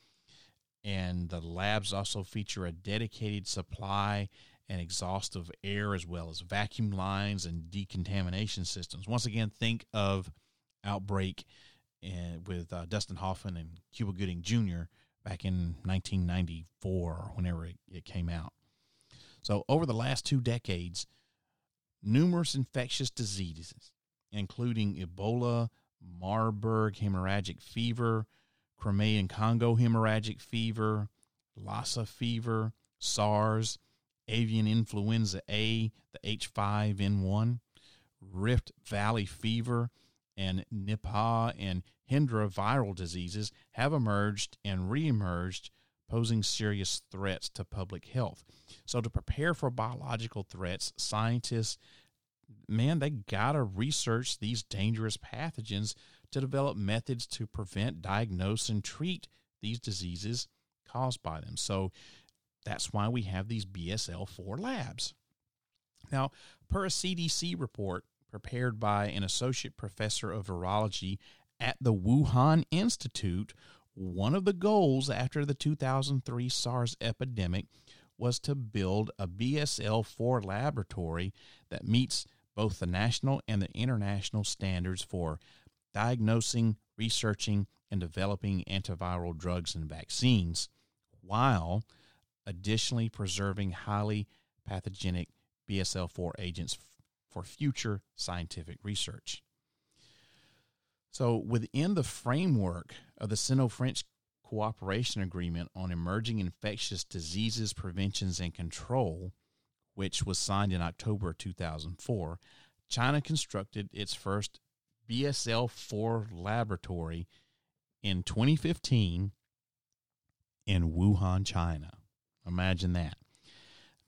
and the labs also feature a dedicated supply and exhaust of air as well as vacuum lines and decontamination systems. Once again, think of Outbreak and, uh, with uh, Dustin Hoffman and Cuba Gooding Jr. back in 1994 or whenever it, it came out. So, over the last two decades, numerous infectious diseases including Ebola, Marburg hemorrhagic fever, Crimean Congo hemorrhagic fever, Lassa fever, SARS, avian influenza A, the H5N1, Rift Valley fever, and Nipah and Hendra viral diseases have emerged and reemerged, posing serious threats to public health. So, to prepare for biological threats, scientists, man, they got to research these dangerous pathogens to develop methods to prevent, diagnose, and treat these diseases caused by them. So, that's why we have these BSL 4 labs. Now, per a CDC report prepared by an associate professor of virology at the Wuhan Institute, one of the goals after the 2003 SARS epidemic was to build a BSL 4 laboratory that meets both the national and the international standards for diagnosing, researching, and developing antiviral drugs and vaccines, while additionally preserving highly pathogenic BSL 4 agents for future scientific research. So, within the framework of the Sino French Cooperation Agreement on Emerging Infectious Diseases Preventions and Control, which was signed in October 2004, China constructed its first BSL 4 laboratory in 2015 in Wuhan, China. Imagine that.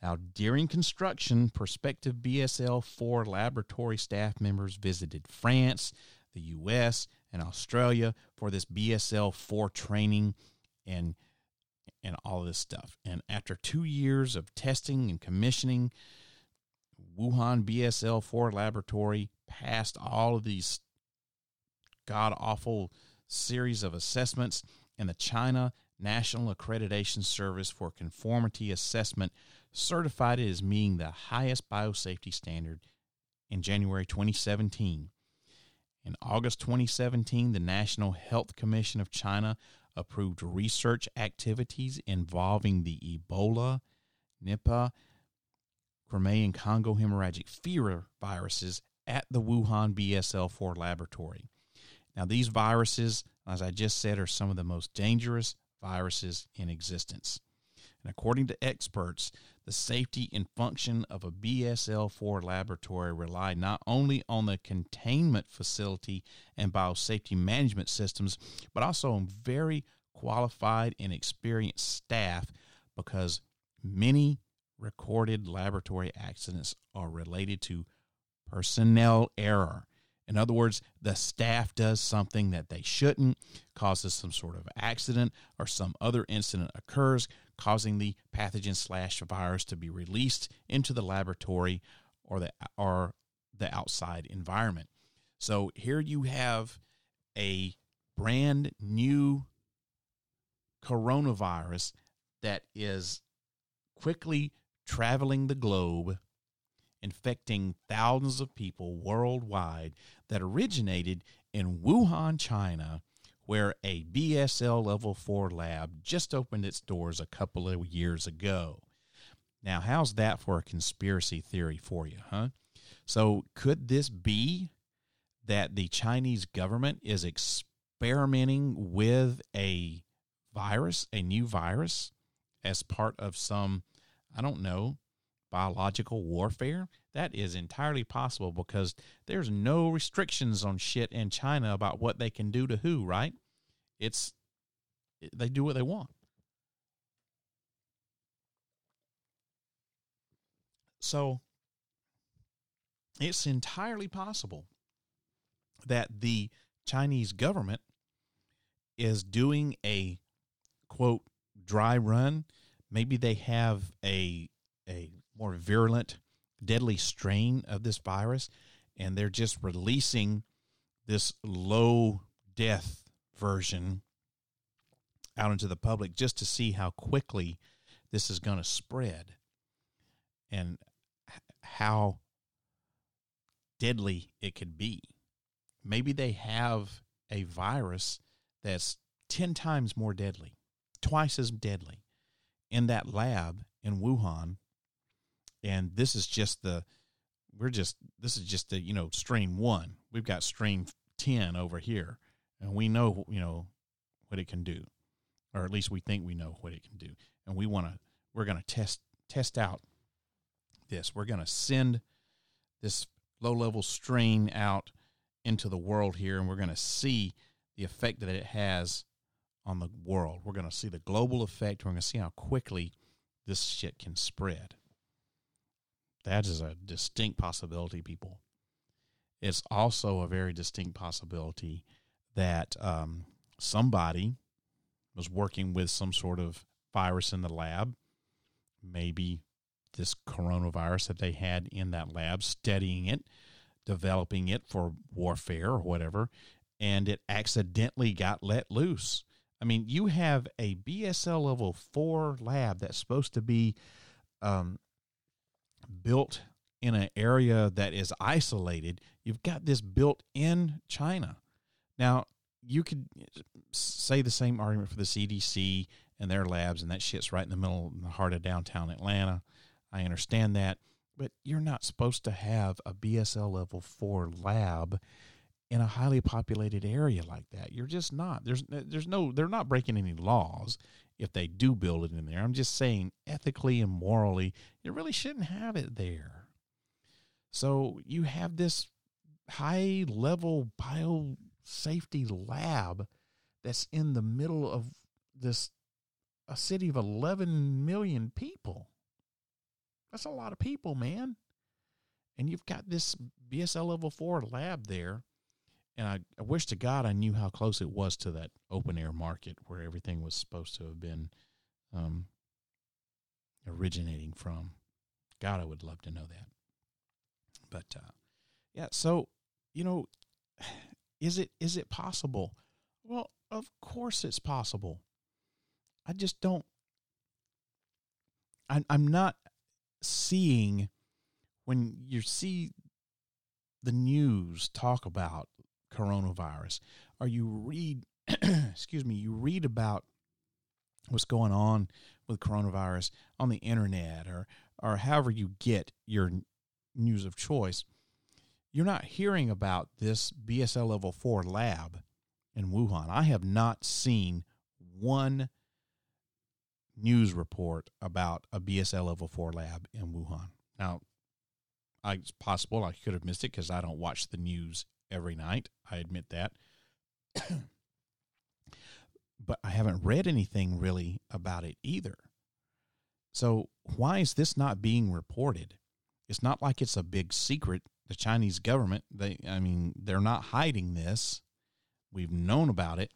Now, during construction, prospective BSL 4 laboratory staff members visited France, the US, and Australia for this BSL 4 training and and all this stuff. And after 2 years of testing and commissioning, Wuhan BSL 4 laboratory passed all of these god awful series of assessments and the China National Accreditation Service for Conformity Assessment certified it as meeting the highest biosafety standard in January 2017. In August 2017, the National Health Commission of China approved research activities involving the Ebola, Nipah, Crimean Congo hemorrhagic fever viruses at the Wuhan BSL 4 laboratory. Now, these viruses, as I just said, are some of the most dangerous viruses in existence. And according to experts, the safety and function of a BSL 4 laboratory rely not only on the containment facility and biosafety management systems, but also on very qualified and experienced staff because many recorded laboratory accidents are related to personnel error. In other words, the staff does something that they shouldn't, causes some sort of accident, or some other incident occurs, causing the pathogen slash virus to be released into the laboratory or the or the outside environment. So here you have a brand new coronavirus that is quickly traveling the globe infecting thousands of people worldwide that originated in Wuhan, China, where a BSL level 4 lab just opened its doors a couple of years ago. Now, how's that for a conspiracy theory for you, huh? So, could this be that the Chinese government is experimenting with a virus, a new virus, as part of some, I don't know, biological warfare? That is entirely possible because there's no restrictions on shit in China about what they can do to who, right? It's they do what they want. So it's entirely possible that the Chinese government is doing a quote dry run. Maybe they have a a more virulent, deadly strain of this virus, and they're just releasing this low death version out into the public just to see how quickly this is going to spread and how deadly it could be. Maybe they have a virus that's 10 times more deadly, twice as deadly in that lab in Wuhan and this is just the we're just this is just the you know strain one we've got strain 10 over here and we know you know what it can do or at least we think we know what it can do and we want to we're going to test test out this we're going to send this low level strain out into the world here and we're going to see the effect that it has on the world. We're going to see the global effect. We're going to see how quickly this shit can spread. That is a distinct possibility, people. It's also a very distinct possibility that um, somebody was working with some sort of virus in the lab, maybe this coronavirus that they had in that lab, studying it, developing it for warfare or whatever, and it accidentally got let loose. I mean, you have a BSL level four lab that's supposed to be um, built in an area that is isolated. You've got this built in China. Now, you could say the same argument for the CDC and their labs, and that shit's right in the middle, in the heart of downtown Atlanta. I understand that, but you're not supposed to have a BSL level four lab in a highly populated area like that. You're just not. There's there's no they're not breaking any laws if they do build it in there. I'm just saying ethically and morally, you really shouldn't have it there. So you have this high level biosafety lab that's in the middle of this a city of 11 million people. That's a lot of people, man. And you've got this BSL level 4 lab there and I, I wish to God I knew how close it was to that open air market where everything was supposed to have been um, originating from. God, I would love to know that. But uh, yeah, so you know, <sighs> is it is it possible? Well, of course it's possible. I just don't. I, I'm not seeing when you see the news talk about coronavirus, or you read, <clears throat> excuse me, you read about what's going on with coronavirus on the internet or or however you get your news of choice, you're not hearing about this BSL level 4 lab in Wuhan. I have not seen one news report about a BSL level 4 lab in Wuhan. Now, I, it's possible I could have missed it because I don't watch the news every night. I admit that. <coughs> but I haven't read anything really about it either. So, why is this not being reported? It's not like it's a big secret. The Chinese government, they I mean, they're not hiding this. We've known about it.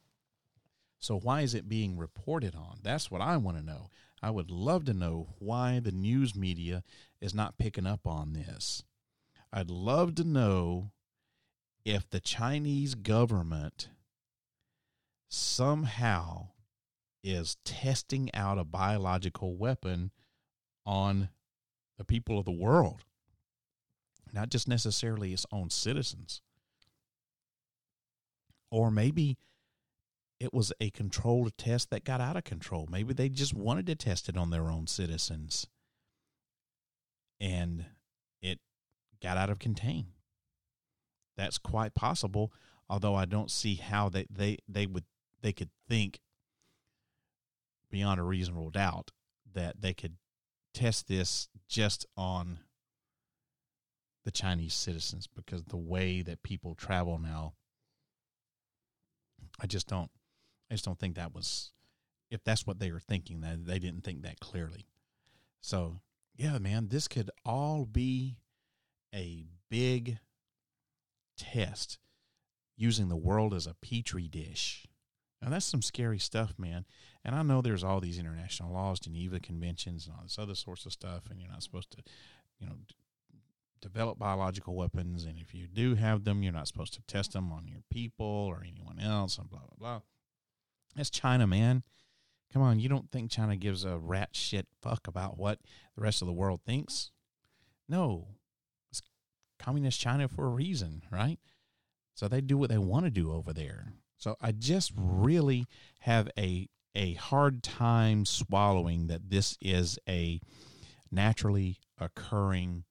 So why is it being reported on? That's what I want to know. I would love to know why the news media is not picking up on this. I'd love to know if the Chinese government somehow is testing out a biological weapon on the people of the world, not just necessarily its own citizens. Or maybe it was a controlled test that got out of control. Maybe they just wanted to test it on their own citizens and it got out of contain that's quite possible. Although I don't see how they, they, they would they could think beyond a reasonable doubt that they could test this just on the Chinese citizens because the way that people travel now, I just don't, I just don't think that was, if that's what they were thinking, that they didn't think that clearly. So yeah, man, this could all be a big test using the world as a petri dish. Now that's some scary stuff, man. And I know there's all these international laws, Geneva conventions, and all this other sorts of stuff, and you're not supposed to, you know, d- develop biological weapons. And if you do have them, you're not supposed to test them on your people or anyone else, and blah blah blah. That's China, man. Come on, you don't think China gives a rat shit fuck about what the rest of the world thinks? No, communist China for a reason, right? So they do what they want to do over there. So I just really have a a hard time swallowing that this is a naturally occurring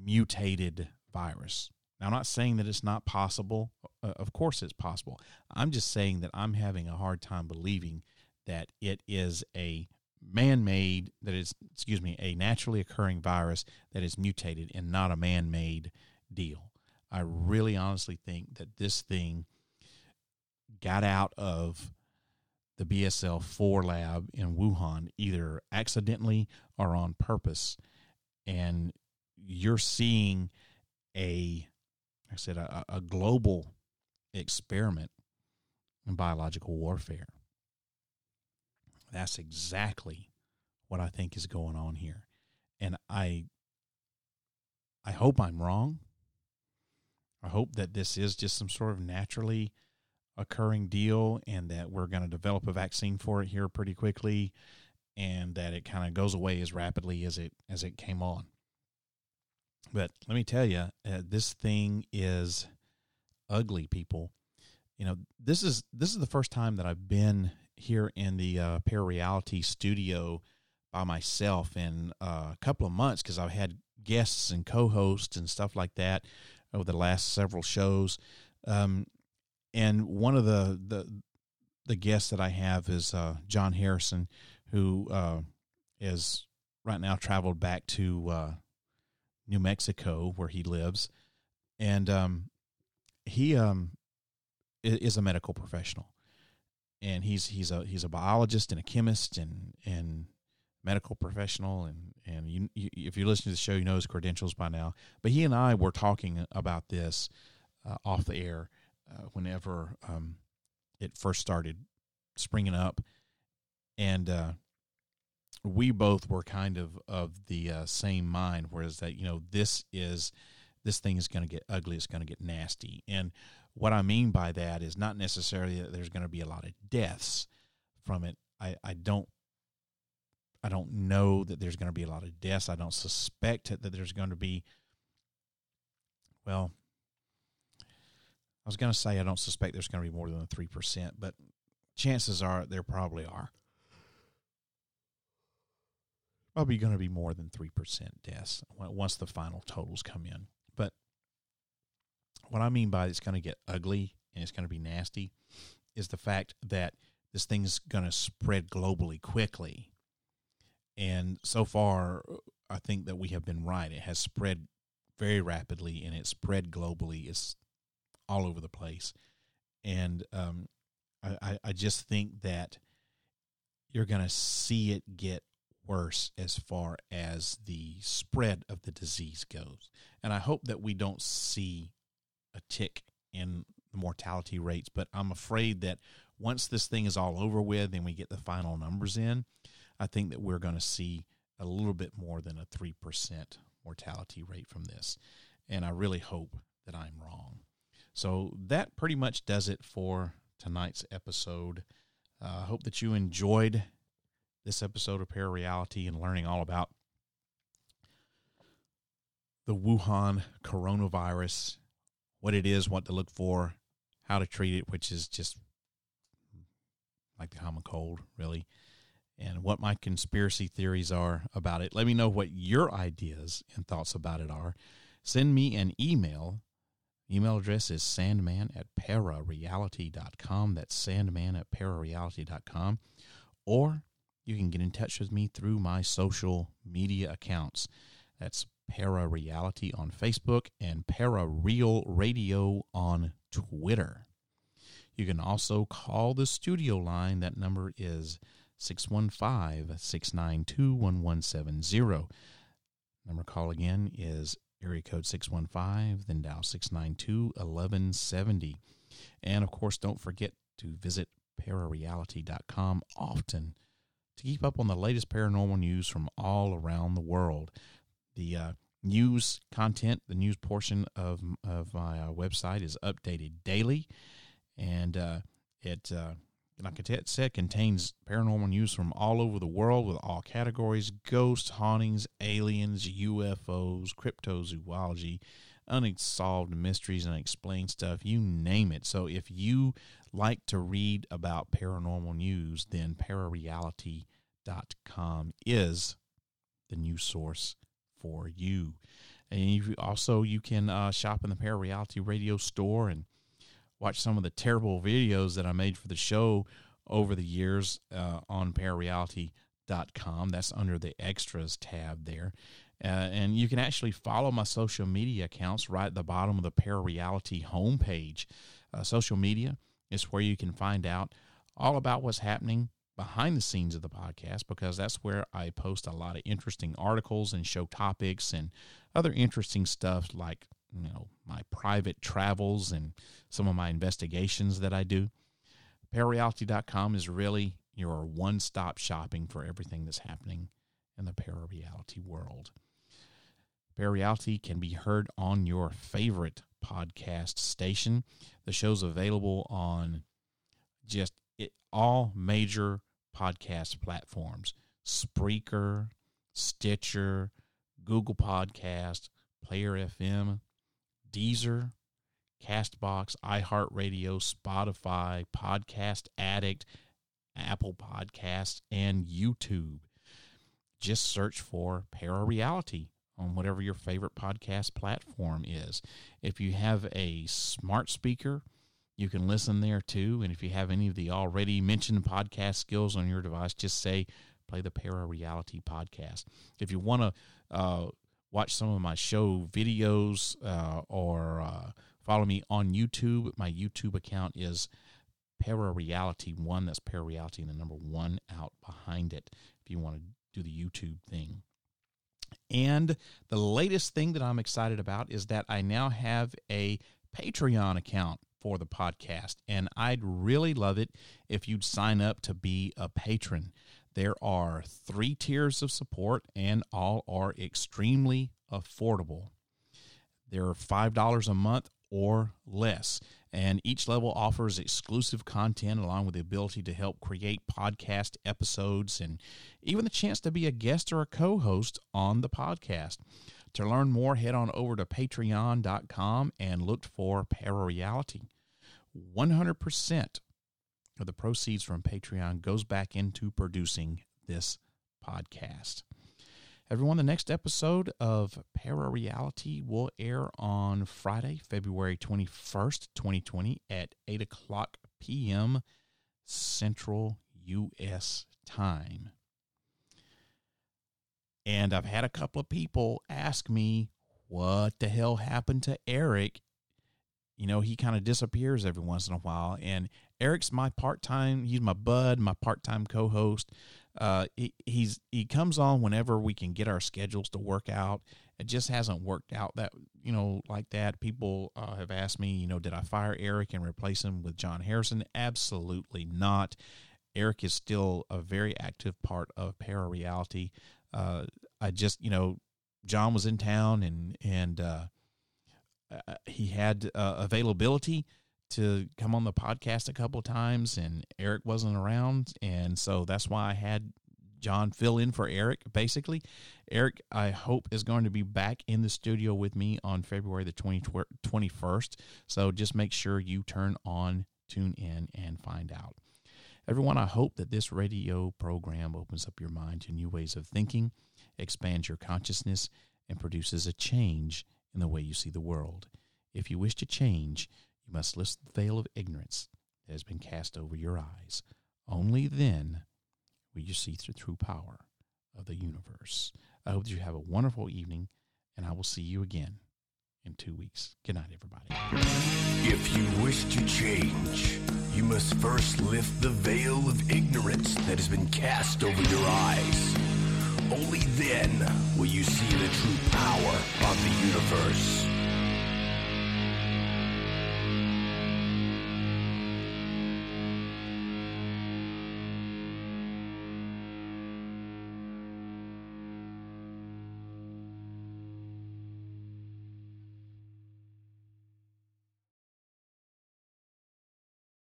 mutated virus. Now, I'm not saying that it's not possible. Uh, of course, it's possible. I'm just saying that I'm having a hard time believing that it is a man-made that is excuse me a naturally occurring virus that is mutated and not a man-made deal I really honestly think that this thing got out of the BSL 4 lab in Wuhan either accidentally or on purpose. And you're seeing a, like I said, a, a global experiment in biological warfare. That's exactly what I think is going on here. And I I hope I'm wrong. I hope that this is just some sort of naturally occurring deal and that we're going to develop a vaccine for it here pretty quickly and that it kind of goes away as rapidly as it as it came on. But let me tell you, uh, this thing is ugly, people. You know, this is this is the first time that I've been here in the uh, Parareality studio by myself in uh, a couple of months because I've had guests and co-hosts and stuff like that over the last several shows. Um, and one of the the the guests that I have is uh, John Harrison, who uh, is right now traveled back to uh, New Mexico where he lives, and um, he um, is a medical professional, and he's he's a he's a biologist and a chemist and and medical professional and and you, you, if you to the show you know his credentials by now. But he and i were talking about this uh, off the air uh, whenever um, it first started springing up. And uh, we both were kind of of the uh, same mind whereas that you know this is this thing is going to get ugly it's going to get nasty. And what i mean by that is not necessarily that there's going to be a lot of deaths from it i i don't I don't know that there's going to be a lot of deaths. I don't suspect that there's going to be, well, I was going to say I don't suspect there's going to be more than 3%, but chances are there probably are. Probably going to be more than 3% deaths once the final totals come in. What I mean by it's going to get ugly and it's going to be nasty is the fact that this thing's going to spread globally quickly and so far, I think that we have been right. It has spread very rapidly and it spread globally. It's all over the place. And um, I, I just think that you're going to see it get worse as far as the spread of the disease goes. And I hope that we don't see a tick in the mortality rates, but I'm afraid that once this thing is all over with and we get the final numbers in, I think that we're going to see a little bit more than a 3% mortality rate from this. And I really hope that I'm wrong. So that pretty much does it for tonight's episode. Uh, I uh, hope that you enjoyed this episode of Parareality and learning all about the Wuhan coronavirus, what it is, what to look for, how to treat it, which is just like the common cold, really and what my conspiracy theories are about it. Let me know what your ideas and thoughts about it are. Send me an email. Email address is sandman at parareality.com. That's sandman at parareality.com. Or you can get in touch with me through my social media accounts. That's Para Reality on Facebook and Para Real Radio on Twitter. You can also call the studio line. That number is 615 692 1170. Number call again is area code 615, then dial 692 1170. And of course, don't forget to visit parareality.com often to keep up on the latest paranormal news from all around the world. The uh, news content, the news portion of, of my uh, website is updated daily, and uh, it uh, like I said, contains paranormal news from all over the world with all categories ghosts, hauntings, aliens, UFOs, cryptozoology, unsolved mysteries, and unexplained stuff you name it. So if you like to read about paranormal news, then parareality.com is the new source for you. And you also you can uh, shop in the Parareality Radio store and watch some of the terrible videos that I made for the show over the years uh, on parareality.com. That's under the extras tab there. Uh, and you can actually follow my social media accounts right at the bottom of the Parareality homepage. Uh, social media is where you can find out all about what's happening behind the scenes of the podcast because that's where I post a lot of interesting articles and show topics and other interesting stuff like you know my private travels and some of my investigations that I do. Parareality.com is really your one-stop shopping for everything that's happening in the parareality world. Parareality can be heard on your favorite podcast station. The show's available on just it, all major podcast platforms Spreaker, Stitcher, Google Podcast, Player FM, Deezer, Castbox, iHeartRadio, Spotify, Podcast Addict, Apple Podcasts, and YouTube. Just search for Parareality on whatever your favorite podcast platform is. If you have a smart speaker, you can listen there too. And if you have any of the already mentioned podcast skills on your device, just say, play the Parareality podcast. If you want to uh, watch some of my show videos uh, or uh, follow me on YouTube, my YouTube account is Parareality One. That's Parareality and the number one out behind it if you want to do the YouTube thing. And the latest thing that I'm excited about is that I now have a Patreon account for the podcast. And I'd really love it if you'd sign up to be a patron. There are three tiers of support, and all are extremely affordable. They're $5 a month or less. And each level offers exclusive content along with the ability to help create podcast episodes and even the chance to be a guest or a co host on the podcast. To learn more, head on over to patreon.com and look for Parareality. 100% of the proceeds from Patreon goes back into producing this podcast. Everyone, the next episode of Parareality will air on Friday, February 21st, 2020 at 8 o'clock p.m. Central U.S. time. And I've had a couple of people ask me, what the hell happened to Eric? You know, he kind of disappears every once in a while. And Eric's my part time, he's my bud, my part time co host. Uh, he, he's he comes on whenever we can get our schedules to work out. It just hasn't worked out that you know like that. People uh, have asked me, you know, did I fire Eric and replace him with John Harrison? Absolutely not. Eric is still a very active part of Parareality. Uh, I just, you know, John was in town and and uh, uh, he had uh, availability to come on the podcast a couple of times, and Eric wasn't around, and so that's why I had John fill in for Eric. Basically, Eric, I hope is going to be back in the studio with me on February the 20, 21st. So just make sure you turn on, tune in, and find out. Everyone, I hope that this radio program opens up your mind to new ways of thinking, expands your consciousness, and produces a change in the way you see the world. If you wish to change, you must lift the veil of ignorance that has been cast over your eyes. Only then will you see the true power of the universe. I hope that you have a wonderful evening, and I will see you again in two weeks. Good night, everybody. If you wish to change, you must first lift the veil of ignorance that has been cast over your eyes. Only then will you see the true power of the universe.